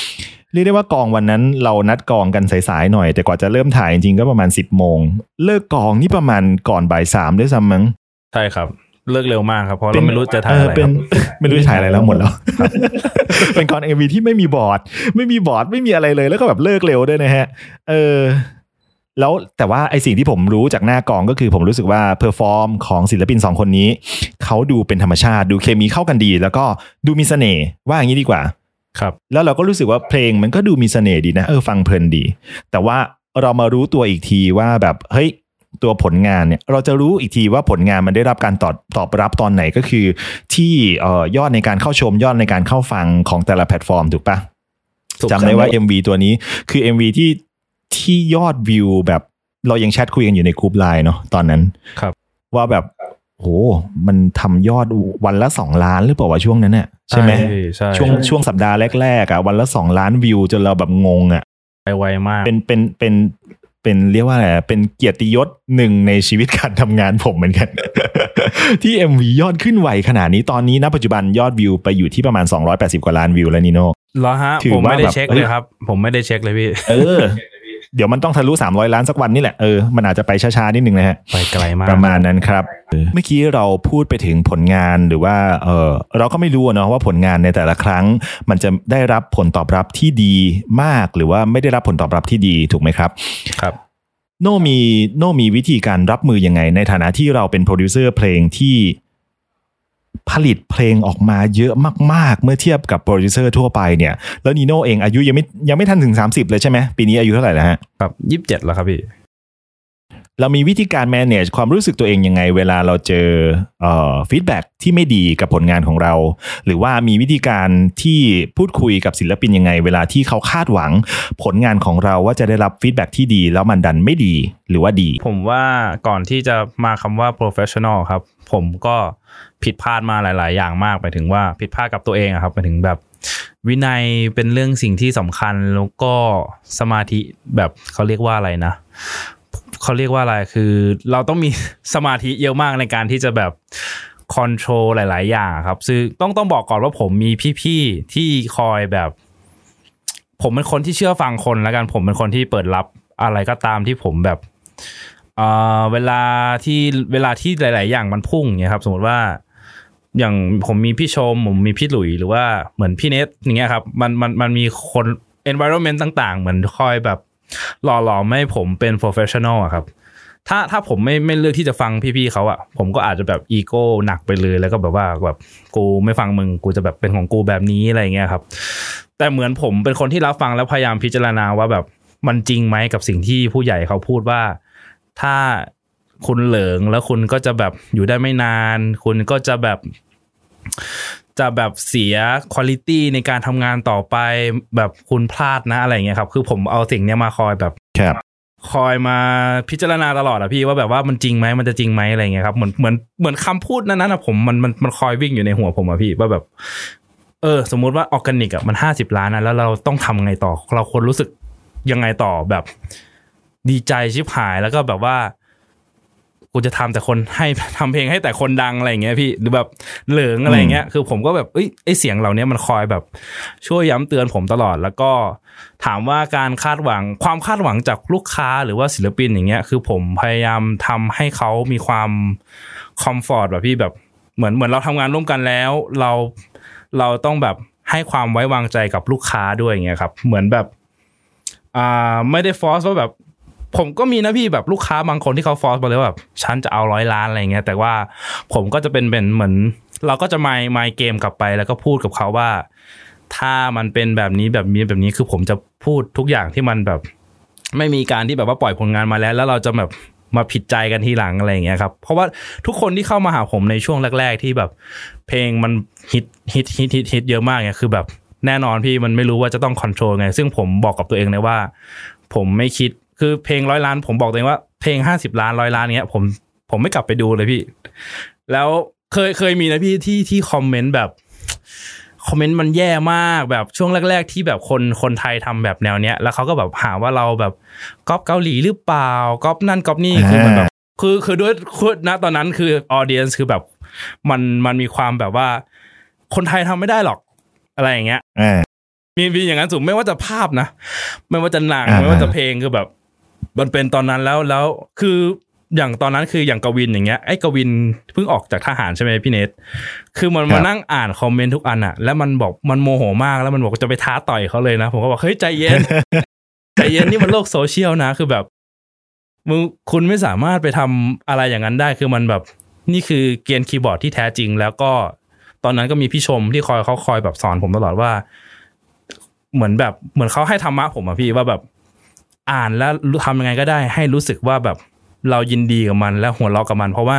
S1: เรียกได้ว่ากองวันนั้นเรานัดกองกันสายๆหน่อย แต่กว่าจะเริ่มถ่ายจริงๆก็ประมาณ 10บโมง เลิกกองนี่ประมาณก่อนบ่ายสามด้วยซ้ำมั้ง
S2: ใช่ครับ เลิกเร็วมากครับเพราะเราไม่รู้จะถ่ายอะไร
S1: เเป็น
S2: ครับ
S1: ไม่รู้จะถ่ายอะไรแล้วหมดแล้ว เป็นกอง MV ที่ไม่มีบอร์ด ไม่มีบอร์ดไม่มีอะไรเลยแล้วก็แบบเลิกเร็วด้วยนะฮะ เออ แล้วแต่ว่าไอสิ่งที่ผมรู้จากหน้ากองก็คือผมรู้สึกว่า perform ของศิลปินสองคนนี้เขาดูเป็นธรรมชาติ ดูเคมีเข้ากันดี แล้วก็ดูมีเสน่ห์ว่าอย่างนี้ดีกว่า
S2: ครับ
S1: แล้วเราก็รู้สึกว่าเพลงมันก็ดูมีเสน่ห์ดีนะเออฟังเพลินดี แต่ว่าเรามารู้ตัวอีกทีว่าแบบเฮ้ย ตัวผลงานเนี่ยเราจะรู้อีกทีว่าผลงานมันได้รับการตอบตอบรับตอนไหนก็คือ ที่เอ่อยอดในการเข้าชมยอดในการเข้าฟังของแต่ละแพลตฟอร์มถูกปะ
S2: ถูก
S1: จำได้ว่า MV ตัวนี้คือ MV ที่ที่ยอดวิวแบบเรายังแชทคุยกันอยู่ในกลุ่มไลน์เนาะตอนนั้น
S2: ครับ
S1: ว่าแบบโหมันทำยอดวันละสองล้านหรือเปล่าวะช่วงนั้นเนี่ยใช่ไหม
S2: ใช่
S1: ช่วงช่วงสัปดาห์แรกๆอะวันละสองล้านวิวจนเราแบบงงอะ
S2: ไปไวมาก
S1: เป็นเป็นเป็น เป็นเรียกว่าอะไรอะเป็นเกียรติยศหนึ่งในชีวิตการทำงานผมเหมือนกัน ที่ MV ยอดขึ้นไวขนาดนี้ตอนนี้ณปัจจุบันยอดวิวไปอยู่ที่ประมาณ 280 กว่าล้านวิวแล้วนิโน่
S2: เหรอฮะ
S1: ถือ
S2: ผมไม่ได้
S1: ว่าแบบ
S2: เช็ค
S1: เอ้
S2: เลยยครับ ผมไม่ได้เช็คเลยพี่
S1: เออ เดี๋ยวมันต้องทะลุ 300 ล้านสักวันนี่แหละเออมันอาจจะไปช้าๆนิดนึงนะฮะ
S2: ไปไกลมาก
S1: ประมาณนั้นครับเมื่อกี้เราพูดไปถึงผลงานหรือว่าเออเราก็ไม่รู้อะเนาะว่าผลงานในแต่ละครั้ง มันจะได้รับผลตอบรับที่ดีมากหรือว่าไม่ได้รับผลตอบรับที่ดีถูกไหมครับ
S2: ครับ
S1: โน่มีโน่มีวิธีการรับมือยังไง ในฐานะที่เราเป็นโปรดิวเซอร์เพลงที่ ผลิตเพลงออกมาเยอะมาก ๆ เมื่อเทียบกับโปรดิวเซอร์ทั่วไปเนี่ย แล้วนีโน่เองอายุยังไม่ยังไม่ทันถึง 30 เลยใช่ไหมปีนี้อายุเท่าไหร่แล้วฮะ
S2: ครับยี่สิบเจ็ดแล้วครับพี่
S1: เรามีวิธีการ manage ความรู้สึกตัวเองยังไง เวลาเราเจอเอ่อ feedback ที่ไม่ดีกับผลงานของเรา หรือว่ามีวิธีการที่พูดคุยกับศิลปินยังไง เวลาที่เขาคาดหวังผลงานของเราว่าจะได้รับ feedback ที่ดี แล้วมันดันไม่ดีหรือว่าดี
S2: ผมว่าก่อนที่จะมาคำว่า professional ครับ ผมก็ผิดพลาดมาหลาย ๆ อย่างมากไปถึงว่าผิดพลาดกับตัวเองครับไปถึงแบบวินัยเป็นเรื่องสิ่งที่สำคัญแล้วก็สมาธิแบบเขาเรียกว่าอะไรนะ เขาเรียกว่าอะไรคือ เราต้องมีสมาธิเยอะมากในการที่จะแบบคอนโทรลหลาย ๆ อย่างครับซึ่งต้องต้องบอกก่อนว่าผมมีพี่ๆที่คอยแบบ ผมเป็นคนที่เชื่อฟังคนแล้วกันผมเป็นคนที่เปิดรับอะไรก็ตามที่ผมแบบเอ่อเวลาที่เวลาที่หลาย ๆ อย่างมันพุ่งเนี่ยครับ สมมติว่าอย่างผมมีพี่ชม ผมมีพี่หลุยหรือว่าเหมือนพี่เนทอย่างเงี้ยครับ มันมันมันมีคน environment ต่าง ๆ เหมือนคอยแบบ หล่อหลอมให้ผมเป็น professional อะครับ ถ้าถ้าผมไม่ไม่เลือกที่จะฟังพี่ๆเขาอะผมก็อาจจะแบบอีโก้หนักไปเลย แล้วก็แบบว่าแบบกูไม่ฟังมึงกูจะแบบเป็นของกูแบบนี้อะไรเงี้ยครับ แต่เหมือนผมเป็นคนที่รับฟังแล้วพยายามพิจารณาว่าแบบมันจริงไหมกับสิ่งที่ผู้ใหญ่เขาพูดว่า ถ้าคุณเหลิงแล้วคุณก็จะแบบอยู่ได้ไม่นาน คุณก็จะแบบ จะแบบเสียคุณลิตี้ในการทำงานต่อไปแบบคุณพลาดนะอะไรเงี้ยครับคือผมเอาสิ่งเนี้ยมาคอยแบบ
S1: ครับ
S2: คอยมาพิจารณาตลอดอะพี่ว่าแบบว่ามันจริงไหมมันจะจริงไหมอะไรเงี้ยครับเหมือนเหมือนเหมือนคำพูดนั้นนะผมมันมันมันคอยวิ่งอยู่ในหัวผมอะพี่ว่าแบบเออ สมมุติว่าออร์แกนิกอะมันห้าสิบล้านนะแล้วเราต้องทำไงต่อ เราควรรู้สึกยังไงต่อแบบ ดีใจชิบหายแล้วก็แบบว่า กูจะทำแต่คนให้ทำเพลงให้แต่คนดังอะไรอย่างเงี้ยพี่หรือแบบเหลิงอะไรอย่างเงี้ยคือผมก็แบบเอ้ยไอเสียงเหล่านี้มันคอยแบบช่วยย้ำเตือนผมตลอด แล้วก็ถามว่าการคาดหวังความคาดหวังจากลูกค้าหรือว่าศิลปินอย่างเงี้ย คือผมพยายามทำให้เขามีความคอมฟอร์ตแบบพี่แบบเหมือนเหมือนเราทำงานร่วมกันแล้ว เราเราต้องแบบให้ความไว้วางใจกับลูกค้าด้วยอย่างเงี้ยครับ เหมือนแบบอ่าไม่ได้ฟอร์สว่าแบบ ผมก็มีนะพี่แบบลูกค้าบางคนที่เขาฟอร์สมาเลยว่าแบบฉันจะเอาร้อยล้านอะไรเงี้ยแต่ว่าผมก็จะเป็นเป็นเหมือน เราก็จะไมายมายเกมกลับไปแล้วก็พูดกับเขาว่า ถ้ามันเป็นแบบนี้แบบนี้แบบนี้คือผมจะพูดทุกอย่างที่มันแบบ ไม่มีการที่แบบว่าปล่อยผลงานมาแล้ว แล้วเราจะแบบมาผิดใจกันทีหลังอะไรอย่างเงี้ยครับ เพราะว่าทุกคนที่เข้ามาหาผมในช่วงแรก ๆ ที่แบบ เพลงมันฮิตฮิตฮิตฮิตฮิตเยอะมากเนี่ยคือแบบแน่นอนพี่มันไม่รู้ว่าจะต้องคอนโทรลไง ซึ่งผมบอกกับตัวเองเลยว่า ผมไม่คิด คือเพลงร้อยล้านผมบอกตัวเองว่าเพลงห้าสิบล้านร้อยล้านเนี้ย ผมผมไม่กลับไปดูเลยพี่ แล้วเคยเคยมีนะพี่ที่ที่คอมเมนต์แบบคอมเมนต์มันแย่มากแบบช่วงแรก ๆ ที่แบบคนคนไทยทำแบบแนวเนี้ย แล้วเขาก็แบบหาว่าเราแบบก๊อปเกาหลีหรือเปล่าก๊อปนั่นก๊อปนี่คือมันแบบคือคือด้วยคือณตอนนั้นคือออเดียนคือแบบมันมันมีความแบบว่า คนไทยทำไม่ได้หรอกอะไรอย่างเงี้ย
S1: อ่า
S2: มีมีอย่างนั้นสูงไม่ว่าจะภาพนะ ไม่ว่าจะหนัง
S1: อ่า
S2: ไม่ว่าจะเพลงคือแบบ มันเป็นตอนนั้นแล้วแล้วคืออย่างตอนนั้นคืออย่างกวินอย่างเงี้ยไอ้กวินเพิ่งออกจากทหารใช่ไหมพี่เนทคือมันมานั่งอ่านคอมเมนต์ทุกอันอะแล้วมันบอกมันโมโหมากแล้วมันบอกจะไปท้าต่อยเขาเลยนะ ผมก็บอกเฮ้ยใจเย็นใจเย็นนี่มันโลกโซเชียลนะคือแบบมึงคุณไม่สามารถไปทำอะไรอย่างนั้นได้คือมันแบบ นี่คือเกรียนคีย์บอร์ดที่แท้จริง แล้วก็ตอนนั้นก็มีพี่ชมที่คอยเขาคอยแบบสอนผมตลอดว่า เหมือนแบบเหมือนเขาให้ธรรมะผมอะพี่ว่าแบบ อ่านแล้วทำยังไงก็ได้ ให้รู้สึกว่าแบบเรายินดีกับมันและหัวเราะกับมัน เพราะว่า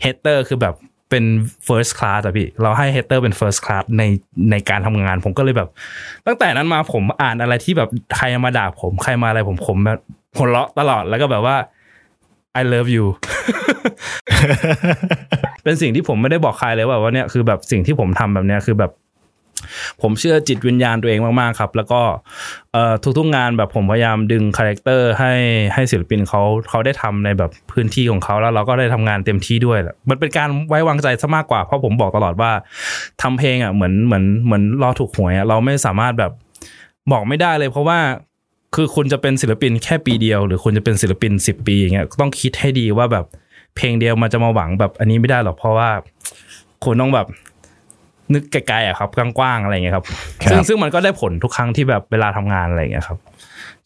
S2: hater คือแบบเป็น first class อะพี่ เราให้ hater เป็น first class ในในการทำงาน ผมก็เลยแบบ ตั้งแต่นั้นมาผมอ่านอะไรที่แบบใครมาด่าผมใครมาอะไรผมผมแบบหัวเราะตลอดแล้วก็แบบว่า I love you เป็นสิ่งที่ผมไม่ได้บอกใครเลยว่าว่าเนี่ยคือแบบสิ่งที่ผมทำแบบเนี้ยคือแบบ ผมเชื่อจิตวิญญาณตัวเองมากๆครับ แล้วก็ทุกๆงานแบบผมพยายามดึงคาแรคเตอร์ให้ให้ศิลปินเขาเขาได้ทำในแบบพื้นที่ของเขาแล้วเราก็ได้ทำงานเต็มที่ด้วยมันเป็นการไว้วางใจซะมากกว่าเพราะผมบอกตลอดว่าทำเพลงอะเหมือนเหมือนเหมือนรอถูกหวยอะเราไม่สามารถแบบบอกไม่ได้เลย เพราะว่าคือคุณจะเป็นศิลปินแค่ปีเดียว หรือคุณจะเป็นศิลปินสิบปีอย่างเงี้ยต้องคิดให้ดีว่าแบบเพลงเดียวมันจะมาหวังแบบอันนี้ไม่ได้หรอกเพราะว่าคุณต้องแบบ นึกไกลๆอะครับกว้างๆอะไรอย่างเงี้ยครับ
S1: ครับ
S2: ซึ่งซึ่งมันก็ได้ผลทุกครั้งที่แบบเวลาทำงานอะไรอย่างเงี้ยครับ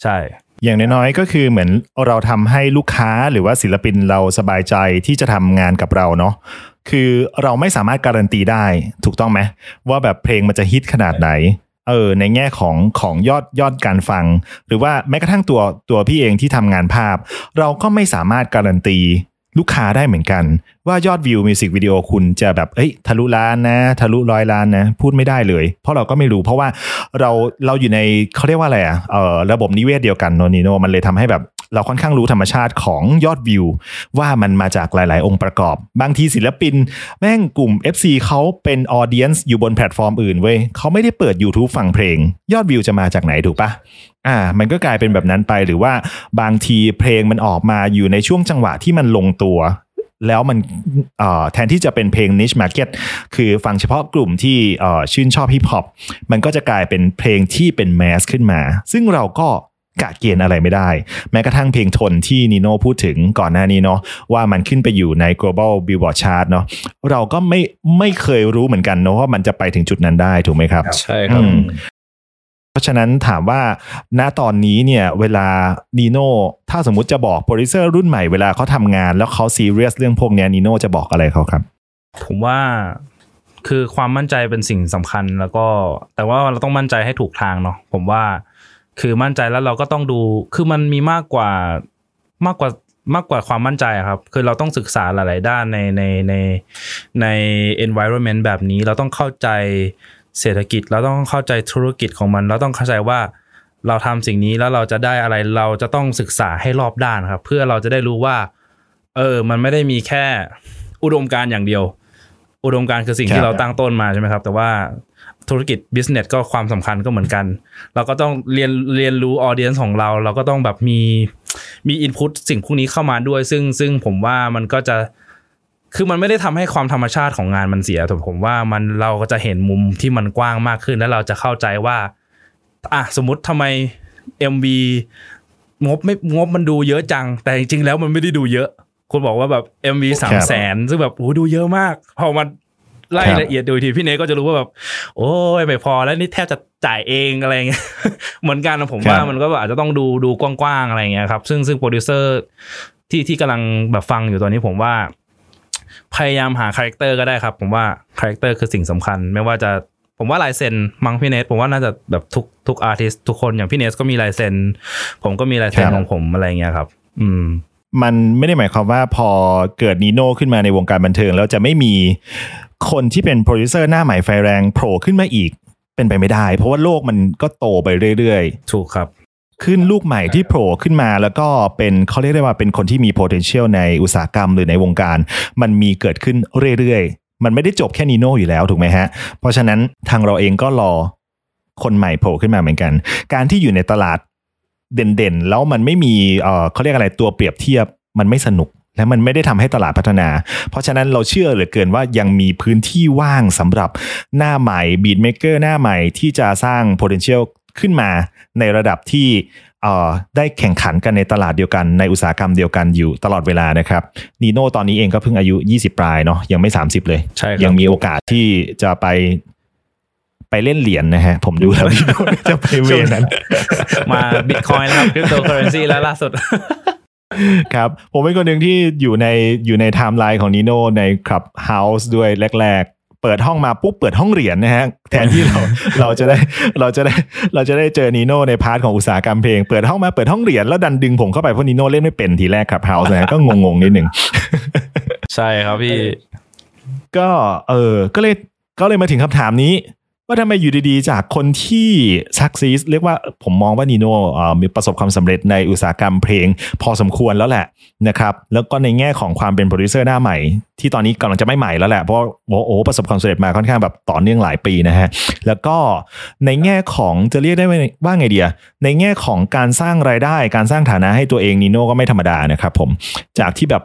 S2: ใช่
S1: อย่างน้อยๆก็คือเหมือนเราทำให้ลูกค้าหรือว่าศิลปินเราสบายใจที่จะทำงานกับเราเนาะคือเราไม่สามารถการันตีได้ ถูกต้องไหมว่าแบบเพลงมันจะฮิตขนาดไหนเออในแง่ของของยอดยอดการฟัง หรือว่าแม้กระทั่งตัวตัวพี่เองที่ทำงานภาพ เราก็ไม่สามารถการันตี ลูกค้าได้เหมือนกัน ว่ายอดวิวมิวสิกวิดีโอคุณจะแบบเอ้ยทะลุล้านนะ ทะลุร้อยล้านนะ พูดไม่ได้เลย เพราะเราก็ไม่รู้ เพราะว่าเราเราอยู่ในเขาเรียกว่าอะไรอะเออระบบนิเวศเดียวกันโนนิโนมันเลยทำให้แบบเราค่อนข้างรู้ธรรมชาติของยอดวิว ว่ามันมาจากหลาย ๆ องค์ประกอบ บางทีศิลปิน แม่งกลุ่ม FC เขาเป็น audience อยู่บนแพลตฟอร์มอื่นเว้ยเขาไม่ได้เปิด YouTube ฟังเพลง ยอดวิวจะมาจากไหนถูกปะ อ่ามันก็กลายเป็นแบบนั้นไปหรือว่าบางทีเพลงมันออกมาอยู่ในช่วงจังหวะที่มันลงตัวแล้วมันเอ่อแทนที่จะเป็นเพลง niche market คือฟังเฉพาะกลุ่มที่เอ่อชื่นชอบฮิปฮอปมันก็จะกลายเป็นเพลงที่เป็น mass ขึ้นมา ซึ่งเราก็กะเกณฑ์อะไรไม่ได้ แม้กระทั่งเพลงทนที่นีโน่พูดถึงก่อนหน้านี้เนาะว่ามันขึ้นไปอยู่ใน global billboard chart เนาะเราก็ไม่ไม่เคยรู้เหมือนกันเนาะว่ามันจะไปถึงจุดนั้นได้ถูกไหมครับ
S2: ใช่ครับ
S1: อืมเพ ราะฉะนั้นถามว่าณตอนนี้เนี่ยเวลานีโน่ถ้าสมมุติจะบอกโปรดิวเซอร์รุ่นใหม่เวลาเขาทำงาน แล้วเขาซีเรียสเรื่องพวกนี้นีโน่จะบอกอะไรเขาครับ
S2: ผมว่าคือความมั่นใจเป็นสิ่งสำคัญแล้วก็ แต่ว่าเราต้องมั่นใจให้ถูกทางเนาะผมว่าคือมั่นใจแล้วเราก็ต้องดูคือมันมีมากกว่ามากกว่ามากกว่าความมั่นใจครับ คือเราต้องศึกษาหลาย ๆ ด้านในในในใน environment แบบนี้เราต้องเข้าใจ เศรษฐกิจเราต้องเข้าใจธุรกิจของมัน เราต้องเข้าใจว่าเราทำสิ่งนี้แล้วเราจะได้อะไรเราจะต้องศึกษาให้รอบด้านครับ เพื่อเราจะได้รู้ว่า เออ มันไม่ได้มีแค่อุดมการณ์อย่างเดียว อุดมการณ์คือสิ่ง
S1: ครับ
S2: ที่เราตั้งต้นมาใช่ไหมครับ แต่ว่าธุรกิจ business ก็ความสำคัญก็เหมือนกัน เราก็ต้องเรียนเรียนรู้ audience ของเรา เราก็ต้องแบบมีมี input สิ่งพวกนี้เข้ามาด้วย ซึ่งซึ่งผมว่ามันก็จะ คือมันไม่ได้ทำให้ความธรรมชาติของงานมันเสียแต่ผมว่ามันเราก็จะเห็นมุมที่มันกว้างมากขึ้นแล้วเราจะเข้าใจว่าอะสมมติทำไม MV งบไม่งบมันดูเยอะจัง แต่จริงๆแล้วมันไม่ได้ดูเยอะ คุณบอกว่าแบบ MV สามแสนซึ่งแบบโอ้โหดูเยอะมาก พอมันไล่
S1: ราย
S2: ละเอียดดูอีกทีพี่เนก็จะรู้ว่าแบบ โอ้ยไม่พอแล้วนี่แทบจะจ่ายเองอะไรเงี้ยเหมือนกันนะผมว่ามันก็อาจจะต้องดูดูกว้างๆอะไรเงี้ยครับ ซึ่งซึ่งโปรดิวเซอร์ที่ที่กำลังแบบฟังอยู่ตอนนี้ผมว่า พยายามหา character ก็ได้ครับ ผมว่า character คือสิ่งสำคัญ ไม่ว่าจะผมว่าลายเซ็นมังพี่เนสผมว่าน่าจะแบบทุกทุก artist ทุกคนอย่างพี่เนสก็มีลายเซ็นผมก็มีลายเซ็น
S1: ครับ
S2: ของผมอะไรเงี้ยครับ อืม
S1: มันไม่ได้หมายความว่าพอเกิดนีโน่ขึ้นมาในวงการบันเทิง แล้วจะไม่มีคนที่เป็นโปรดิวเซอร์หน้าใหม่ไฟแรงโผล่ขึ้นมาอีกเป็นไปไม่ได้ เพราะว่าโลกมันก็โตไปเรื่อยๆ
S2: ถูกครับ
S1: ขึ้นลูกใหม่ที่โผล่ขึ้นมาแล้วก็เป็นเขาเรียกได้ว่าเป็นคนที่มี potential ในอุตสาหกรรมหรือในวงการ มันมีเกิดขึ้นเรื่อยๆ มันไม่ได้จบแค่นีโน่อยู่แล้วถูกไหมฮะ เพราะฉะนั้นทางเราเองก็รอคนใหม่โผล่ขึ้นมาเหมือนกัน การที่อยู่ในตลาดเด่นๆ แล้วมันไม่มีเอ่อเขาเรียกอะไรตัวเปรียบเทียบมันไม่สนุกและมันไม่ได้ทำให้ตลาดพัฒนา เพราะฉะนั้นเราเชื่อเหลือเกินว่ายังมีพื้นที่ว่างสำหรับหน้าใหม่บีดเม k เกอร์หน้าใหม่ที่จะสร้าง potential ขึ้นมาในระดับที่เอ่อได้แข่งขันกันในตลาดเดียวกันในอุตสาหกรรมเดียวกันอยู่ตลอดเวลานะครับนีโน่ตอนนี้เองก็เพิ่งอายุ 20 ปลายเนาะยังไม่ 30 เลย
S2: ใช่ครับ
S1: ยังมีโอกาสที่จะไปไปเล่นเหรียญนะฮะ ผมดูแล้วนีโน่จะไป way นั้น
S2: มาบิตคอยน์นะครับคริปโตเคอเรนซีแล้วล่าสุด
S1: ครับผมเป็นคนหนึ่งที่อยู่ในอยู่ในไทม์ไลน์ของนีโน่ใน Clubhouse ด้วยแรกๆ เปิดห้องมาปุ๊บเปิดห้องเหรียญนะฮะแทนที่เราเราจะได้เราจะได้เราจะได้เจอนีโน่ใน part ของอุตสาหกรรมเพลงเปิดห้องมาเปิดห้องเหรียญแล้วดันดึงผมเข้าไปเพราะนีโน่เล่นไม่เป็นทีแรก Clubhouse นะฮะก็งงๆนิดหนึ่ง
S2: ใช่ครับพี่
S1: ก็เออก็เลยก็เลยมาถึงคำถามนี้ ว่าทำไมอยู่ดีๆ จากคนที่ซักซีสเรียกว่าผมมองว่านีโน่มีประสบความสำเร็จในอุตสาหกรรมเพลงพอสมควรแล้วแหละนะครับ แล้วก็ในแง่ของความเป็นโปรดิวเซอร์หน้าใหม่ ที่ตอนนี้กำลังจะไม่ใหม่แล้วแหละ เพราะโอ้ประสบความสำเร็จมาค่อนข้างแบบต่อเนื่องหลายปีนะฮะ แล้วก็ในแง่ของจะเรียกได้ว่าไงเดียในแง่ของการสร้างรายได้ การสร้างฐานะให้ตัวเองนีโน่ก็ไม่ธรรมดานะครับผมจากที่แบบ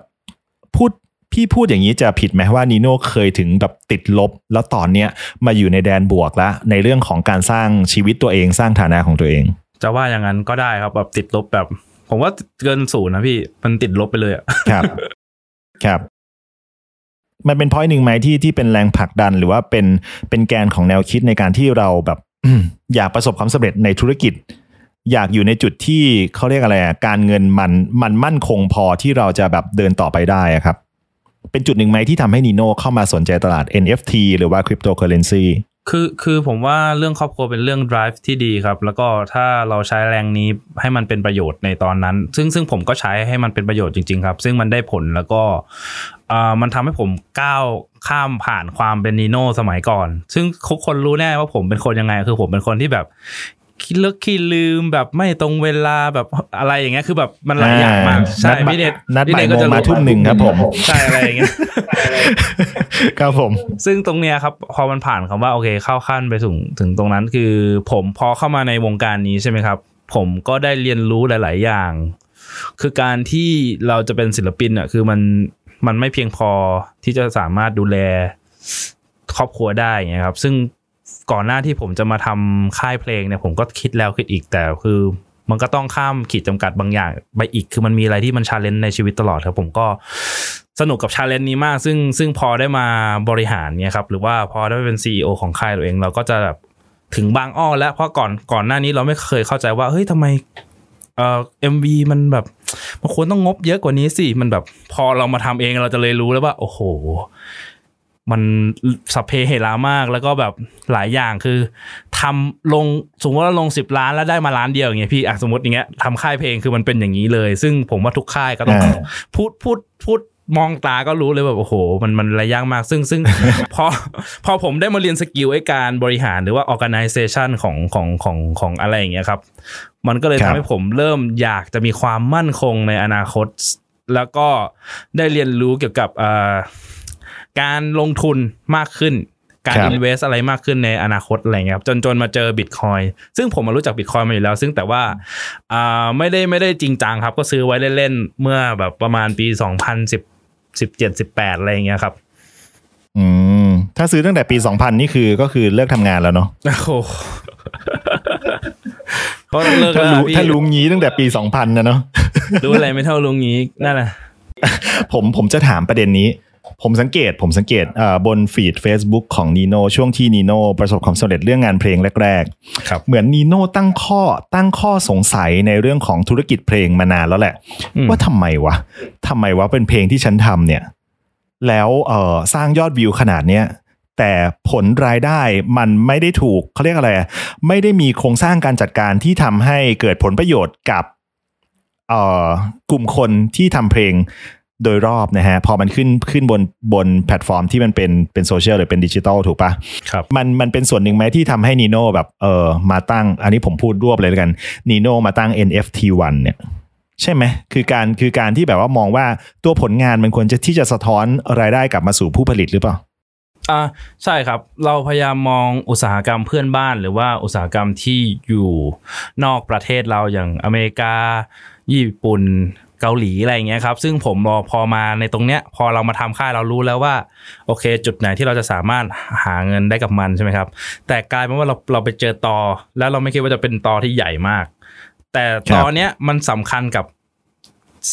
S1: พูด พี่พูดอย่างนี้จะผิดไหมว่านีโน่เคยถึงแบบติดลบ แล้วตอนเนี้ยมาอยู่ในแดนบวกแล้ว ในเรื่องของการสร้างชีวิตตัวเองสร้างฐานะของตัวเอง
S2: จะว่าอย่างนั้นก็ได้ครับแบบติดลบแบบ ผมว่าเกินศูนย์นะพี่มันติดลบไปเลยอะ
S1: ครับครับมันเป็นพอยหนึ่งไหมที่ที่เป็นแรงผลักดัน หรือว่าเป็นเป็นแกนของแนวคิดในการที่เราแบบอยากประสบความสำเร็จในธุรกิจ อยากอยู่ในจุดที่เขาเรียกอะไรอะการเงินมันมันมั่นคงพอที่เราจะแบบเดินต่อไปได้อะครับ เป็นจุดหนึ่งไหมที่ทำให้นีโน่เข้ามาสนใจตลาด NFT หรือว่าคริปโตเคอเรนซี
S2: คือคือผมว่าเรื่องครอบครัวเป็นเรื่อง drive ที่ดีครับ แล้วก็ถ้าเราใช้แรงนี้ให้มันเป็นประโยชน์ในตอนนั้น ซึ่งซึ่งผมก็ใช้ให้มันเป็นประโยชน์จริง ๆ ครับ ซึ่งมันได้ผลแล้วก็อ่ามันทำให้ผมก้าวข้ามผ่านความเป็นนีโน่สมัยก่อน ซึ่งทุกคนรู้แน่ว่าผมเป็นคนยังไง คือผมเป็นคนที่แบบ คิดเลิกขี้ลืมแบบไม่ตรงเวลาแบบอะไรอย่างเงี้ยคือแบบมันหลายอย่างมากใช่
S1: นัด
S2: พี่เดช
S1: นัด
S2: พี่
S1: บ่าย
S2: เช
S1: โม
S2: ก็
S1: ง
S2: จะ
S1: มา
S2: รู้
S1: ทุ่มหนึ่งครับผม
S2: ใช่อะไรอย่างเงี้ย
S1: ครับผม
S2: ซึ่งตรงเนี้ยครับ พอมันผ่านคำว่าโอเคเข้าขั้นไปถึงถึงตรงนั้นคือ ผมพอเข้ามาในวงการนี้ใช่ไหมครับ ผมก็ได้เรียนรู้หลาย ๆ อย่าง คือการที่เราจะเป็นศิลปินอะคือมันมันไม่เพียงพอที่จะสามารถดูแลครอบครัวได้ไงครับ ซึ่ง ก่อนหน้าที่ผมจะมาทำค่ายเพลงเนี่ยผมก็คิดแล้วคิดอีกแต่คือ มันก็ต้องข้ามขีดจำกัดบางอย่างไปอีกคือมันมีอะไรที่มัน challenge ในชีวิตตลอดครับผมก็สนุกกับ challenge นี้มาก ซึ่งซึ่งพอได้มาบริหารเนี่ยครับหรือว่าพอได้เป็น CEO ของค่ายตัวเอง เราก็จะแบบถึงบางอ้อแล้วเพราะก่อนก่อนหน้านี้เราไม่เคยเข้าใจว่าเฮ้ยทำไมเอ่อ MV มันแบบมันควรต้องงบเยอะกว่านี้สิมันแบบพอเรามาทำเองเราจะเลยรู้แล้วว่า โอ้โห มันสัพเพเหระมากแล้วก็แบบหลายอย่างคือทำลงสมมติว่าลงสิบล้านแล้วได้มาล้านเดียวอย่างเงี้ยพี่อะสมมติอย่างเงี้ยทำค่ายเพลงคือมันเป็นอย่างนี้เลย ซึ่งผมว่าทุกค่ายก็ต้อง
S1: อ่า
S2: พูดพูดพูดมองตาก็รู้เลยแบบโอ้โห มันมันระยากมาก ซึ่งซึ่งพอพอผมได้มาเรียน skill ไอ้การบริหารหรือว่า organization ของของของของอะไรอย่างเงี้ยครับ มันก็เลย
S1: ครับ
S2: ทำให้ผมเริ่มอยากจะมีความมั่นคงในอนาคต แล้วก็ได้เรียนรู้เกี่ยวกับเอ่อ การลงทุนมากขึ้น การ
S1: ครับ
S2: อินเวสอะไรมากขึ้นในอนาคตอะไรเงี้ยครับจนจนมาเจอบิตคอยซึ่งผมมารู้จักบิตคอยมาอยู่แล้ว ซึ่งแต่ว่าอ่าไม่ได้ไม่ได้จริงจังครับ ก็ซื้อไว้เล่นๆเมื่อแบบประมาณปีสองพันสิบสิบเจ็ดสิบแปดอะไรเงี้ยครับ
S1: อืมถ้าซื้อตั้งแต่ปี2000นี่คือก็คือเลิกทำงานแล้วเนาะ
S2: โอ้โหก็ต้องเลิก
S1: ถ้า
S2: แล้ว
S1: รู้
S2: พี่
S1: ถ้ารู้งี้ตั้งแต่ปี2000นะเนาะ
S2: รู้อะไรไม่เท่าลุงงี้นั่นแหละ
S1: ผมผมจะถามประเด็นนี้ ผมสังเกตผมสังเกตเอ่อบนฟีด Facebook ของนีโนช่วงที่นีโนประสบความสำเร็จเรื่องงานเพลงแรก
S2: ครับ
S1: ๆเหมือนนีโนตั้งข้อตั้งข้อสงสัยในเรื่องของธุรกิจเพลงมานานแล้วแหละ
S2: อืม
S1: ว่าทำไมวะทำไมวะเป็นเพลงที่ฉันทำเนี่ย แล้วเอ่อสร้างยอดวิวขนาดเนี้ยแต่ผลรายได้มันไม่ได้ถูกเขาเรียกอะไรอะไม่ได้มีโครงสร้างการจัดการที่ทำให้เกิดผลประโยชน์กับเอ่อกลุ่มคนที่ทำเพลง โดยรอบนะฮะ พอมันขึ้นขึ้นบนบนแพลตฟอร์มที่มันเป็นเป็นโซเชียลหรือเป็นดิจิตอลถูกปะ
S2: ครับ
S1: มันมันเป็นส่วนหนึ่งไหมที่ทำให้นีโน่แบบเออมาตั้ง อันนี้ผมพูดรวบเลยแล้วกันนีโน่มาตั้ง NFT 1 เนี่ยใช่ไหมคือการคือการที่แบบว่ามองว่าตัวผลงานมันควรจะที่จะสะท้อนรายได้กลับมาสู่ผู้ผลิตหรือเปล่า
S2: อ่าใช่ครับ เราพยายามมองอุตสาหกรรมเพื่อนบ้าน หรือว่าอุตสาหกรรมที่อยู่นอกประเทศเราอย่างอเมริกา ญี่ปุ่น เกาหลีอะไรอย่างเงี้ยครับ ซึ่งผมรอพอมาในตรงเนี้ย พอเรามาทำค่ายเรารู้แล้วว่า โอเค จุดไหนที่เราจะสามารถหาเงินได้กับมันใช่ไหมครับ แต่กลายเป็นว่าเราเราไปเจอตอ แล้วเราไม่คิดว่าจะเป็นตอที่ใหญ่มาก แต่ตอนเนี้ยมันสำคัญกับ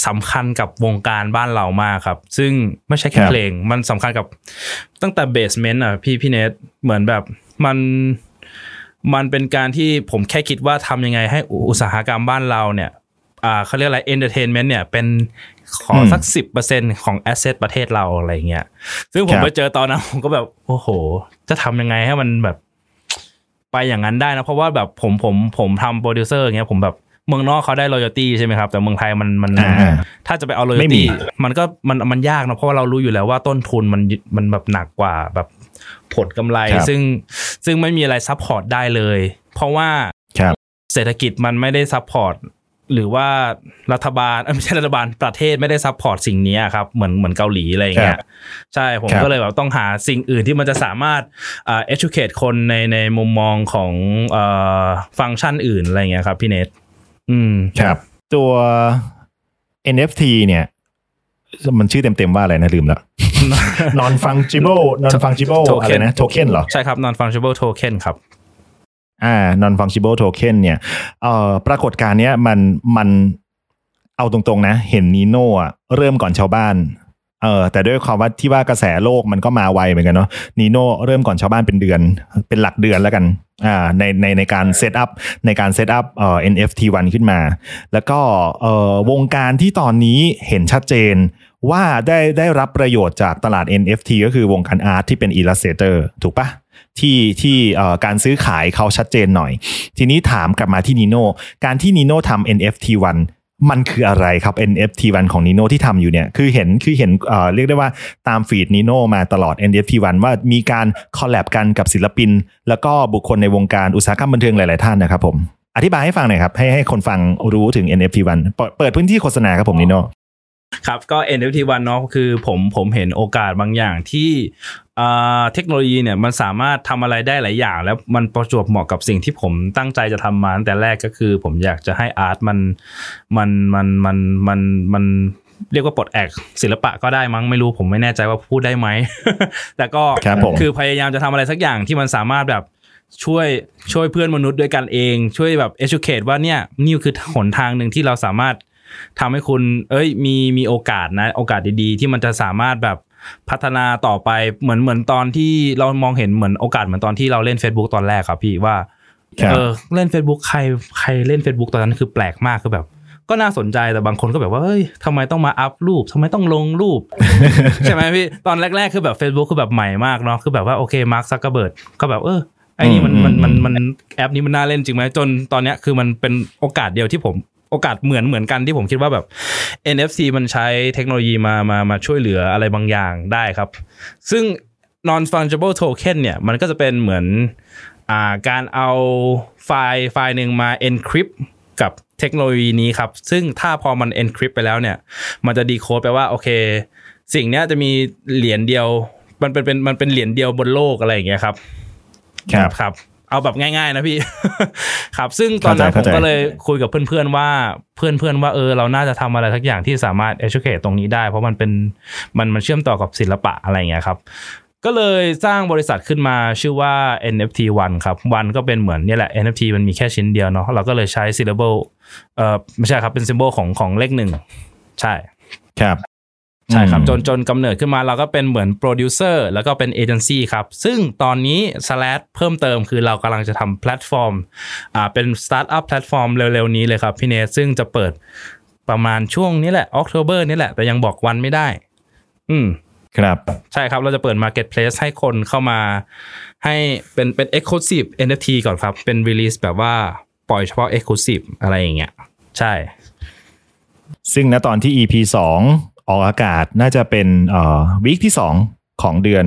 S2: สำคัญกับวงการบ้านเรามากครับ ซึ่งไม่ใช่แค่เพลง มันสำคัญกับตั้งแต่ basement อะพี่พี่เนทเหมือนแบบมันมันเป็นการที่ผมแค่คิดว่าทำยังไงให้อุตสาหกรรมบ้านเราเนี่ย อ่าเขาเรียกอะไร entertainment เนี่ยเป็นขอสักสิบเปอร์เซ็นต์ของ asset ประเทศเราอะไรเงี้ย ซึ่งผม
S1: ครับ
S2: ไปเจอตอนนั้นผมก็แบบ โอ้โห จะทำยังไงให้มันแบบ ไปอย่างนั้นได้นะ เพราะว่าแบบผมผมผมทำโปรดิวเซอร์อย่างเงี้ยผมแบบเมืองนอกเขาได้ loyalty ใช่ไหมครับ แต่เมืองไทยมันมัน
S1: อ่า
S2: ถ้าจะไปเอา
S1: ไม่มี
S2: loyalty มันก็มันมันยากนะเพราะว่าเรารู้อยู่แล้วว่าต้นทุนมันมันแบบหนักกว่าแบบผลกำไร
S1: ครับ
S2: ซึ่งซึ่งไม่มีอะไร support ได้เลย เพราะว่า
S1: ครับ
S2: เศรษฐกิจมันไม่ได้ support หรือว่ารัฐบาลเอ้ยไม่ใช่รัฐบาลประเทศไม่ได้ support สิ่งนี้อะครับเหมือนเหมือนเกาหลีอะไรอย่างเงี้ย
S1: ครั
S2: ย
S1: บ
S2: ใช่ผม
S1: ครับ
S2: ก็เลยแบบต้องหาสิ่งอื่นที่มันจะสามารถอ่า educate คนในในมุมมองของเอ่อฟังก์ชันอื่นอะไรอย่างเงี้ยครับพี่เนทอืม
S1: ครับ ตัว NFT เนี่ย มันชื่อเต็มๆว่าอะไรนะลืมแล้ว non fungible non fungible
S2: โทเค็น
S1: อะไรนะโทเค็นเหรอ
S2: ใช่ครับ non fungible token ครับ
S1: อ่า non fungible token เนี่ยเอ่อปรากฏการณ์เนี้ยมันมันเอาตรงๆนะ เห็นนีโน่อะเริ่มก่อนชาวบ้านเออแต่ด้วยความว่าที่ว่ากระแสโลกมันก็มาไวเหมือนกันเนาะนีโน่เริ่มก่อนชาวบ้านเป็นเดือน เป็นหลักเดือนแล้วกันอ่าในในในการ set up ในการ set up เอ่อ NFT 1ขึ้นมา แล้วก็เอ่อวงการที่ตอนนี้เห็นชัดเจน ว่าได้ได้รับประโยชน์จากตลาด NFT ก็คือวงการ art ที่เป็น Illustrator ถูกปะที่ที่การซื้อขายเขาชัดเจนหน่อย ทีนี้ถามกลับมาที่นีโน่การที่นีโน่ทำ NFT 1มันคืออะไรครับ NFT 1ของนีโน่ที่ทำอยู่เนี่ยคือเห็นคือเห็นเเรียกได้ว่าตามฟีดนีโน่มาตลอด NFT 1ว่ามีการคอลแลบกันกับศิลปิน แล้วก็บุคคลในวงการอุตสาหกรรมบันเทิงหลาย ๆ ท่านนะครับผมอธิบายให้ฟังหน่อยครับ ให้ให้คนฟังรู้ถึง NFT 1เปิดเปิดพื้นที่โฆษณาครับผมนีโน่
S2: ครับก็ NFT 1เนาะคือผมผมเห็นโอกาสบางอย่างที่อ่าเทคโนโลยีเนี่ยมันสามารถทำอะไรได้หลายอย่าง แล้วมันประจวบเหมาะกับสิ่งที่ผมตั้งใจจะทำมาตั้งแต่แรกก็คือ ผมอยากจะให้อาร์ตมันมันมันมันมันมันเรียกว่าปลดแอกศิลปะก็ได้มั้งไม่รู้ผมไม่แน่ใจว่าพูดได้ไหม แต่ก็
S1: ครับผม
S2: คือพยายามจะทำอะไรสักอย่างที่มันสามารถแบบช่วยช่วยเพื่อนมนุษย์ด้วยกันเอง ช่วยแบบ educate ว่าเนี่ยนี่คือหนทางหนึ่งที่เราสามารถ ทำให้คุณ เอ้ย มีมีโอกาสนะ โอกาสดีๆ ที่มันจะสามารถแบบพัฒนาต่อไปเหมือนเหมือนตอนที่เรามองเห็นเหมือนโอกาสเหมือนตอนที่เราเล่น Facebook ตอนแรกครับพี่ว่า
S1: ครับ
S2: เออเล่น Facebook ใครใครเล่น Facebook ตอนนั้นคือแปลกมากคือแบบก็น่าสนใจแต่บางคนก็แบบว่าเฮ้ยทำไมต้องมาอัพรูปทำไมต้องลงรูป ใช่ไหมพี่ ตอนแรก ๆ คือแบบ Facebook คือแบบใหม่มากเนาะคือแบบว่าโอเคมาร์คซักเกอร์เบิร์กก็แบบเออไอ้นี่มันมันมันมันแอปนี้มันน่าเล่นจริงไหมจนตอนเนี้ยคือมันเป็นโอกาสเดียวที่ผม โอกาสเหมือนเหมือนกันที่ผมคิดว่าแบบ NFC มันใช้เทคโนโลยีมามามาช่วยเหลืออะไรบางอย่างได้ครับ ซึ่ง non fungible token เนี่ย มันก็จะเป็นเหมือนอ่าการเอาไฟล์ไฟล์หนึ่งมา encrypt กับเทคโนโลยีนี้ครับ ซึ่งถ้าพอมัน encrypt ไปแล้วเนี่ย มันจะดีโคดไปว่า โอเค สิ่งเนี้ยจะมีเหรียญเดียว มันเป็นเป็นมันเป็นเหรียญเดียวบนโลกอะไรอย่างเงี้ยครับ
S1: ครับ
S2: ครับ เอาแบบง่าย ๆ นะพี่ ครับ ซึ่งตอนนั้นผ
S1: เข้ามใจ
S2: ก็เลยคุยกับเพื่อนๆว่าเพื่อนๆว่าเออเราน่าจะทำอะไรสักอย่างที่สามารถ educate ตรงนี้ได้ เพราะมันเป็นมันมันเชื่อมต่อกับศิลปะอะไรอย่างเงี้ยครับ ก็เลยสร้างบริษัทขึ้นมาชื่อว่า NFT One ครับ One ก็เป็นเหมือนเนี่ยแหละ NFT มันมีแค่ชิ้นเดียวเนาะเราก็เลยใช้ syllable เอ่อไม่ใช่ครับเป็น symbol ของของเลขหนึ่งใช่
S1: ครับ
S2: ใช่ครับ
S1: อืม
S2: จนจนกำเนิดขึ้นมาเราก็เป็นเหมือนโปรดิวเซอร์แล้วก็เป็นเอเจนซี่ครับ ซึ่งตอนนี้ slash เพิ่มเติมคือเรากำลังจะทำแพลตฟอร์มอ่าเป็นสตาร์ทอัพแพลตฟอร์มเร็วๆนี้เลยครับพี่เนทซึ่งจะเปิดประมาณช่วงนี้แหละ October นี่แหละ แต่ยังบอกวันไม่ได้ อืม
S1: ครับ
S2: ใช่ครับเราจะเปิด Marketplace ให้คนเข้ามา ให้เป็นเป็น Exclusive NFT ก่อนครับ เป็น Release แบบว่าปล่อยเฉพาะ Exclusive อะไรอย่างเงี้ย ใช่
S1: ซึ่งณตอนที่ EP ส องออกอากาศน่าจะเป็นเอ่อ week ที่สองของเดือน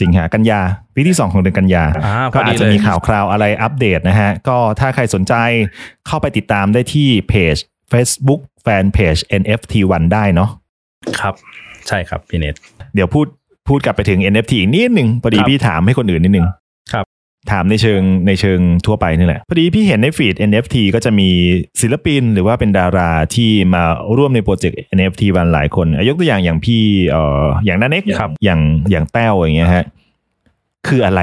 S1: สิงหากันยาวีคที่สองของเดือนกันยา
S2: อ่าพ
S1: ก็
S2: อดี
S1: อาจจะ
S2: เลย
S1: มีข่าวคราวอะไรอัปเดตนะฮะ ก็ถ้าใครสนใจเข้าไปติดตามได้ที่เพจ Facebook Fanpage NFT1 ได้เนาะ
S2: ครับ ใช่ครับ พี่เนท
S1: เดี๋ยวพูดพูดกลับไปถึง NFT อีกนิดหนึ่งพอดี
S2: ครับ
S1: พี่ถามให้คนอื่นนิดนึง
S2: ครับ
S1: ถามในเชิงในเชิงทั่วไปนี่แหละ พอดีพี่เห็นในฟีด NFT ก็จะมีศิลปินหรือว่าเป็นดาราที่มาร่วมในโปรเจกต์ NFT วันหลายคนอะยกตัวอย่างอย่างพี่เอ่ออย่างนันเน็ก
S2: ครับ
S1: อย่างอย่างแต้วอย่างเงี้ยฮะคืออะไร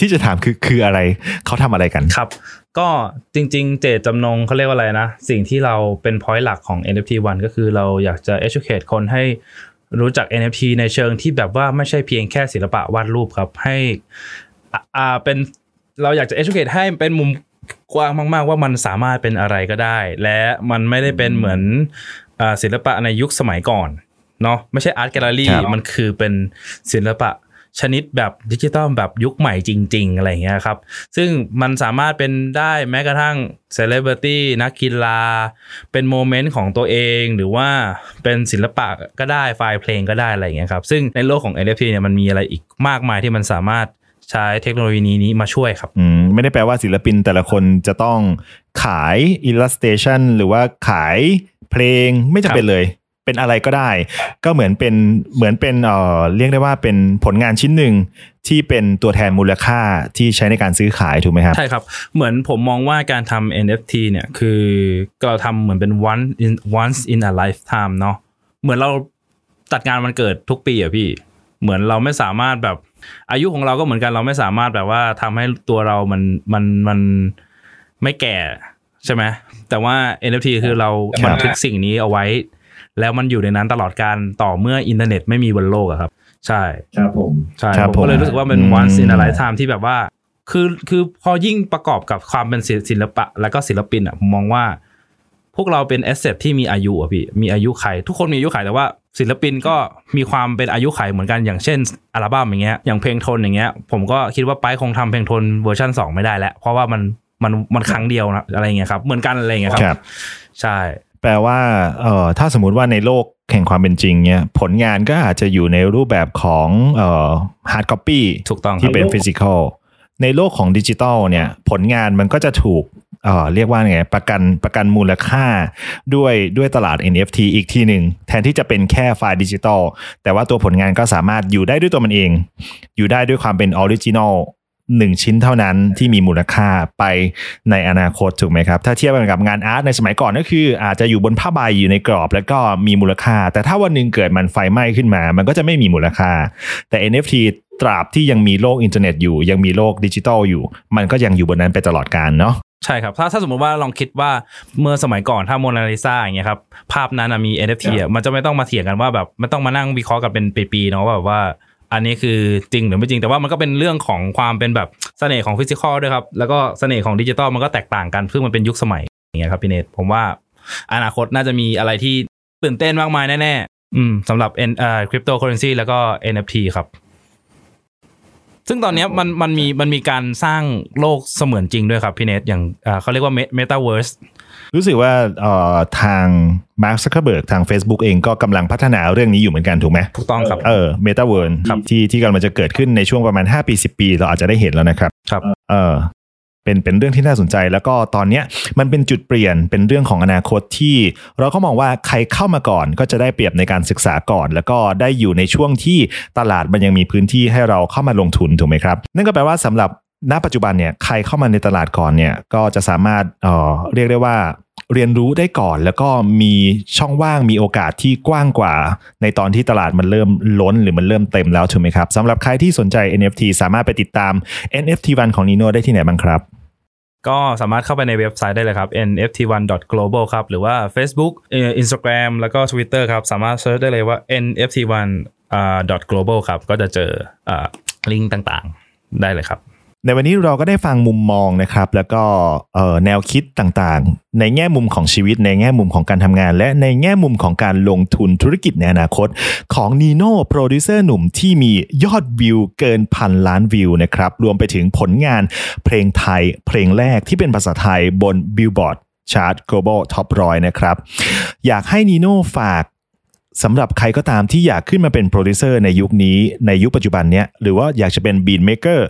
S1: ที่จะถามคือคืออะไรเขาทำอะไรกัน
S2: ครับ ก็จริง ๆ เจตจำนงเขาเรียกว่าอะไรนะ สิ่งที่เราเป็น point หลักของ NFT One ก็คือเราอยากจะ educate คนให้รู้จัก NFT ในเชิงที่แบบว่าไม่ใช่เพียงแค่ศิลปะวาดรูปครับ ให้ อ่าอ่าเป็นเราอยากจะ educate ให้เป็นมุมกว้างมาก ๆ ว่ามันสามารถเป็นอะไรก็ได้ และมันไม่ได้เป็นเหมือนอ่าศิลปะในยุคสมัยก่อนเนาะไม่ใช่ art gallery
S1: ครับ
S2: มันคือเป็นศิลปะชนิดแบบดิจิตอลแบบยุคใหม่จริง ๆ อะไรอย่างเงี้ยครับ ซึ่งมันสามารถเป็นได้แม้กระทั่งเซเลบริตี้นักกีฬา เป็น moment ของตัวเองหรือว่าเป็นศิลปะก็ได้ไฟล์เพลงก็ได้อะไรอย่างเงี้ยครับ ซึ่งในโลกของ NFT เนี่ยมันมีอะไรอีกมากมายที่มันสามารถ ใช้เทคโนโลยีนี้มาช่วยครับ
S1: อืมไม่ได้แปลว่าศิลปินแต่ละคนจะต้องขาย illustration หรือว่าขายเพลงไม่จำเป็นเลย เป็นอะไรก็ได้ ก็เหมือนเป็นเหมือนเป็นเอ่อเรียกได้ว่าเป็นผลงานชิ้นหนึ่งที่เป็นตัวแทนมูลค่าที่ใช้ในการซื้อขายถูกไหมครับ
S2: ใช่ครับ เหมือนผมมองว่าการทำ NFT เนี่ยคือเราทำเหมือนเป็น one in once in a lifetime เนาะเหมือนเราจัดงานวันเกิดทุกปีอะพี่ เหมือนเราไม่สามารถแบบ อายุของเราก็เหมือนกันเราไม่สามารถแบบว่าทำให้ตัวเรามันมันมันไม่แก่ใช่ไหมแต่ว่า NFT คือเรา
S1: ครับ
S2: บันทึกสิ่งนี้เอาไว้ แล้วมันอยู่ในนั้นตลอดการต่อเมื่ออินเทอร์เน็ตไม่มีบนโลกอะครับ ใช่
S3: ครับผม
S2: ใช่
S1: ครับ
S2: ผมก็เลย
S1: ผม
S2: รู้สึกว่าเป็น
S1: อืม
S2: once in a lifetime ที่แบบว่า คือคือพอยิ่งประกอบกับความเป็นศิลศิลปะ แล้วก็ศิลปินอะผมมองว่า พวกเราเป็น asset ที่มีอายุอะพี่มีอายุขัย ทุกคนมีอายุขัยแต่ว่า ศิลปินก็มีความเป็นอายุขัยเหมือนกันอย่างเช่นอัลบั้มอย่างเงี้ยอย่างเพลงทนอย่างเงี้ย ผมก็คิดว่าไปคงทำเพลงทนเวอร์ชัน2 ไม่ได้แล้ว เพราะว่ามันมันมันครั้งเดียวนะอะไรเงี้ยครับเหมือนกันอะไรเงี้ยค
S1: ครั
S2: รับ ใช่
S1: แปลว่าเอ่อถ้าสมมุติว่าในโลกแห่งความเป็นจริงเนี่ยผลงานก็อาจจะอยู่ในรูปแบบของเอ่อ hard copy
S2: ถูกต้องครับที่
S1: เป็น physical ในโลกของดิจิตอลเนี่ยผลงานมันก็จะถูกเออเรียกว่าไงประกันประกันมูลค่าด้วยด้วยตลาด NFT อีกทีหนึ่งแทนที่จะเป็นแค่ไฟล์ดิจิตอลแต่ว่าตัวผลงานก็สามารถอยู่ได้ด้วยตัวมันเอง อยู่ได้ด้วยความเป็น original หนึ่งชิ้นเท่านั้นที่มีมูลค่าไปในอนาคตถูกไหมครับ ถ้าเทียบกันกับงาน art ในสมัยก่อนก็คือ อาจจะอยู่บนผ้าใบอยู่ในกรอบแล้วก็มีมูลค่า แต่ถ้าวันหนึ่งเกิดมันไฟไหม้ขึ้นมา มันก็จะไม่มีมูลค่า แต่ NFT ตราบที่ยังมีโลกอินเทอร์เน็ตอยู่ ยังมีโลกดิจิตอลอยู่ มันก็ยังอยู่บนนั้นไปตลอดกาลเนาะ
S2: ใช่ครับ ถ้าถ้าสมมติว่าลองคิดว่าเมื่อสมัยก่อนถ้าโมนาลิซาอย่างเงี้ยครับ ภาพนั้นนะมี NFT อะมันจะไม่ต้องมาเถียงกันว่าแบบไม่ต้องมานั่งวิเคราะห์กันเป็นปีๆเนาะว่าแบบว่าอันนี้คือจริงหรือไม่จริงแต่ว่ามันก็เป็นเรื่องของความเป็นแบบเสน่ห์ของ physical ด้วยครับ แล้วก็เสน่ห์ของดิจิตอลมันก็แตกต่างกัน ซึ่งมันเป็นยุคสมัยอย่างเงี้ยครับพี่เนทผมว่าอนาคตน่าจะมีอะไรที่ตื่นเต้นมากมายแน่ๆอืมสำหรับ N เอ่อคริปโตเคอเรนซีแล้วก็ NFT ครับ ซึ่งตอนเนี้ยมันมันมีมันมีการสร้างโลกเสมือนจริงด้วยครับพี่เนทอย่างเอ่อเขาเรียกว่าเมตาเวิร์ส
S1: รู้สึกว่าเอ่อทางมาร์คซักเคอร์เบิร์กทาง Facebook เองก็กำลังพัฒนาเรื่องนี้อยู่เหมือนกันถูกไหม
S2: ถูกต้องครับ
S1: เออเมตาเวิร์ส
S2: ครับ
S1: ที่ที่กำลังจะเกิดขึ้นในช่วงประมาณ 5 ปี 10 ปี เราอาจจะได้เห็นแล้วนะครับ
S2: ครับ
S1: เออ เป็นเป็นเรื่องที่น่าสนใจ แล้วก็ตอนเนี้ยมันเป็นจุดเปลี่ยนเป็นเรื่องของอนาคตที่ เราก็มองว่าใครเข้ามาก่อนก็จะได้เปรียบในการศึกษาก่อน แล้วก็ได้อยู่ในช่วงที่ตลาดมันยังมีพื้นที่ให้เราเข้ามาลงทุนถูกไหมครับ นั่นก็แปลว่าสำหรับณปัจจุบันเนี่ยใครเข้ามาในตลาดก่อนเนี่ยก็จะสามารถเอ่อเรียกได้ว่าเรียนรู้ได้ก่อนแล้วก็มีช่องว่างมีโอกาสที่กว้างกว่า ในตอนที่ตลาดมันเริ่มล้นหรือมันเริ่มเต็มแล้วถูกไหมครับสำหรับใครที่สนใจ NFT สามารถไปติดตาม NFT วันของ Nino ได้ที่ไหนบ้างครับ
S2: ก็สามารถเข้าไปในเว็บไซต์ได้เลยครับ nft1.global ครับ หรือว่า Facebook เอ่อ Instagram แล้วก็ Twitter ครับ สามารถ search ได้เลยว่า nft1 อ่า .global ครับ ก็จะเจออ่าลิงก์ต่างๆ ได้เลยครับ
S1: ในวันนี้เราก็ได้ฟังมุมมองนะครับ แล้วก็แนวคิดต่างๆ ในแง่มุมของชีวิต ในแง่มุมของการทำงาน และในแง่มุมของการลงทุนธุรกิจในอนาคต ของนีโน่โปรดิวเซอร์หนุ่มที่มียอดวิวเกินพันล้านวิวนะครับ รวมไปถึงผลงานเพลงไทย เพลงแรกที่เป็นภาษาไทยบน Billboard Chart Global Top 100 นะครับ อยากให้นีโน่ฝาก สำหรับใครก็ตามที่อยากขึ้นมาเป็นโปรดิวเซอร์ในยุคนี้ในยุคปัจจุบันเนี้ยหรือว่าอยากจะเป็น beat maker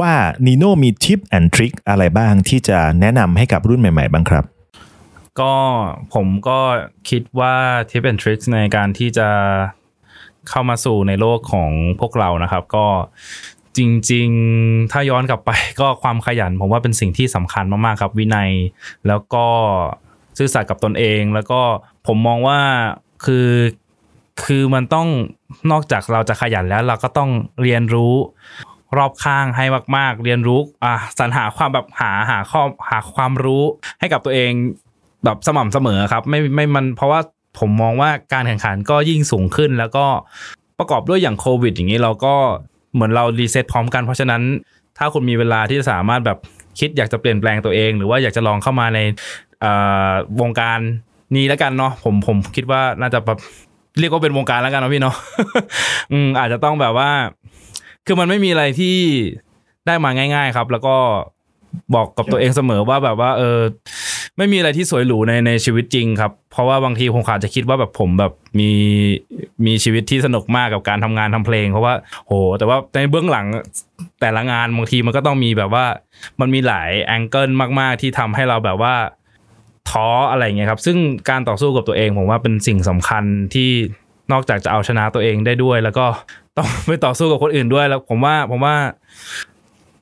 S1: ว่านีโน่มี tip and trick อะไรบ้างที่จะแนะนำให้กับรุ่นใหม่ ๆ บ้างครับ
S2: ก็ผมก็คิดว่าทิป and tricks ในการที่จะเข้ามาสู่ในโลกของพวกเรานะครับ ก็จริงๆ ถ้าย้อนกลับไปก็ความขยัน ผมว่าเป็นสิ่งที่สำคัญมากๆครับวินัย แล้วก็ซื่อสัตย์กับตนเอง แล้วก็ ผมมองว่าคือคือมันต้องนอกจากเราจะขยันแล้ว เราก็ต้องเรียนรู้รอบข้างให้มาก ๆ เรียนรู้อะสรรหาความแบบหาหาข้อหาความรู้ให้กับตัวเองแบบสม่ำเสมอครับ ไม่ไม่มันเพราะว่าผมมองว่าการแข่งขันก็ยิ่งสูงขึ้น แล้วก็ประกอบด้วยอย่างโควิด อย่างนี้เราก็เหมือนเรารีเซ็ตพร้อมกันเพราะฉะนั้น ถ้าคุณมีเวลาที่จะสามารถแบบคิดอยากจะเปลี่ยนแปลงตัวเอง หรือว่าอยากจะลองเข้ามาในวงการ นี้แล้วกันเนาะผมผมคิดว่าน่าจะแบบเรียกว่าเป็นวงการแล้วกันเนาะพี่เนาะอืมอาจจะต้องแบบว่า คือมันไม่มีอะไรที่ได้มาง่าย ๆครับ แล้วก็บอกกับตัวเองเสมอว่าแบบว่า เออ ไม่มีอะไรที่สวยหรูในในชีวิตจริงครับ เพราะว่าบางทีผมอาจจะคิดว่าแบบผมแบบมีมีชีวิตที่สนุกมากกับการทำงานทำเพลง เพราะว่าโห แต่ว่าในเบื้องหลังแต่ละงานบางทีมันก็ต้องมีแบบว่า มันมีหลายแองเกิลมาก ๆ ที่ทำให้เราแบบว่า ท้ออะไรเงี้ยครับ ซึ่งการต่อสู้กับตัวเองผมว่าเป็นสิ่งสำคัญที่นอกจากจะเอาชนะตัวเองได้ด้วย แล้วก็ต้องไปต่อสู้กับคนอื่นด้วยแล้ว ผมว่าผมว่า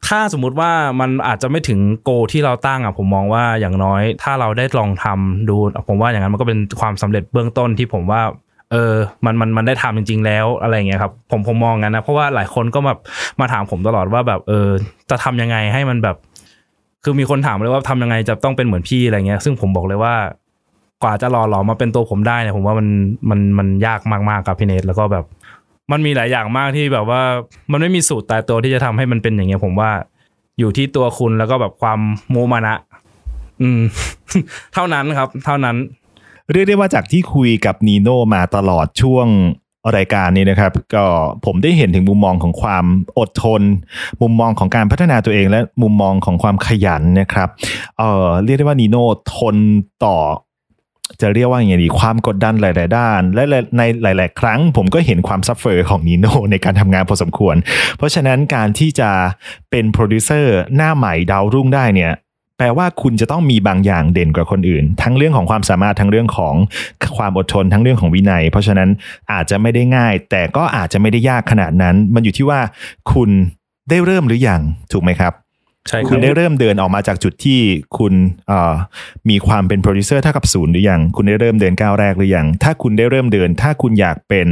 S2: ถ้าสมมุติว่ามันอาจจะไม่ถึงโกที่เราตั้งอะผมมองว่าอย่างน้อย ถ้าเราได้ลองทำดู ผมว่าอย่างนั้นมันก็เป็นความสำเร็จเบื้องต้นที่ผมว่าเออ มันมันมันได้ทำจริง ๆ แล้วอะไรเงี้ยครับ ผมผมมองงั้นนะ เพราะว่าหลายคนก็แบบมาถามผมตลอดว่าแบบเออ จะทำยังไงให้มันแบบ คือมีคนถามเลยว่าทำยังไงจะต้องเป็นเหมือนพี่อะไรเงี้ย ซึ่งผมบอกเลยว่ากว่าจะหล่อหลอมาเป็นตัวผมได้เนี่ยผมว่ามันมันมันยากมากๆกับพี่เนทแล้วก็แบบ มันมีหลายอย่างมากที่แบบว่ามันไม่มีสูตรตายตัวที่จะทำให้มันเป็นอย่างเงี้ย ผมว่าอยู่ที่ตัวคุณแล้วก็แบบความโมมานะ อืม เท่านั้นครับ เท่านั้น
S1: เรียกได้ว่าจากที่คุยกับนีโน่มาตลอดช่วง รายการนี้นะครับ ก็ผมได้เห็นถึงมุมมองของความอดทน มุมมองของการพัฒนาตัวเอง และมุมมองของความขยันนะครับเอ่อเรียกได้ว่านีโน่ทนต่อจะเรียกว่าอย่างไงดีความกดดันหลาย ๆ ด้าน และในหลาย ๆ ครั้ง ผมก็เห็นความ suffer ของนีโน่ในการทำงานพอสมควร เพราะฉะนั้นการที่จะเป็นโปรดิวเซอร์หน้าใหม่ดาวรุ่งได้เนี่ย ลว่าคุณจะต้องมีบางอย่างเด่นกว่าคนอื่น ทั้งเรื่องของความสามารถทั้งเรื่องของความอดทนทั้งเรื่องของวินัย เพราะฉะนั้นอาจจะไม่ได้ง่าย แต่ก็อาจจะไม่ได้ยากขนาดนั้น มันอยู่ที่ว่าคุณได้เริ่มหรือยังถูกไหมครับ
S2: ใช่คุ
S1: ณได้เริ่มเดินออกมาจากจุดที่คุณมีความเป็นโปรดิวเซอร์เท่ากับศูนย์หรือยัง คุณได้เริ่มเดินก้าวแรกหรือยัง ถ้าคุณได้เริ่มเดิน ถ้าคุณอยากเป็น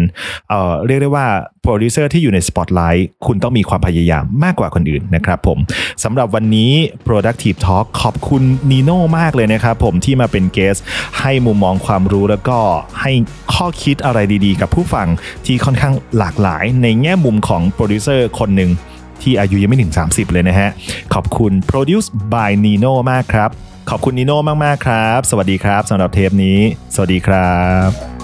S1: เรียกได้ว่าโปรดิวเซอร์ที่อยู่ในสปอตไลท์คุณต้องมีความพยายามมากกว่าคนอื่นนะครับผมสำหรับวันนี้ Productive Talk ขอบคุณนีโน่มากเลยนะครับผมที่มาเป็น guest ให้มุมมองความรู้แล้วก็ให้ข้อคิดอะไรดีๆ กับผู้ฟังที่ค่อนข้างหลากหลายในแง่มุมของโปรดิวเซอร์คนหนึ่ง ที่อายุยังไม่ถึง 30 เลยนะฮะ ขอบคุณ Produce by Nino มากครับ ขอบคุณ Nino มาก ๆ ครับ สวัสดีครับสำหรับเทปนี้ สวัสดีครับ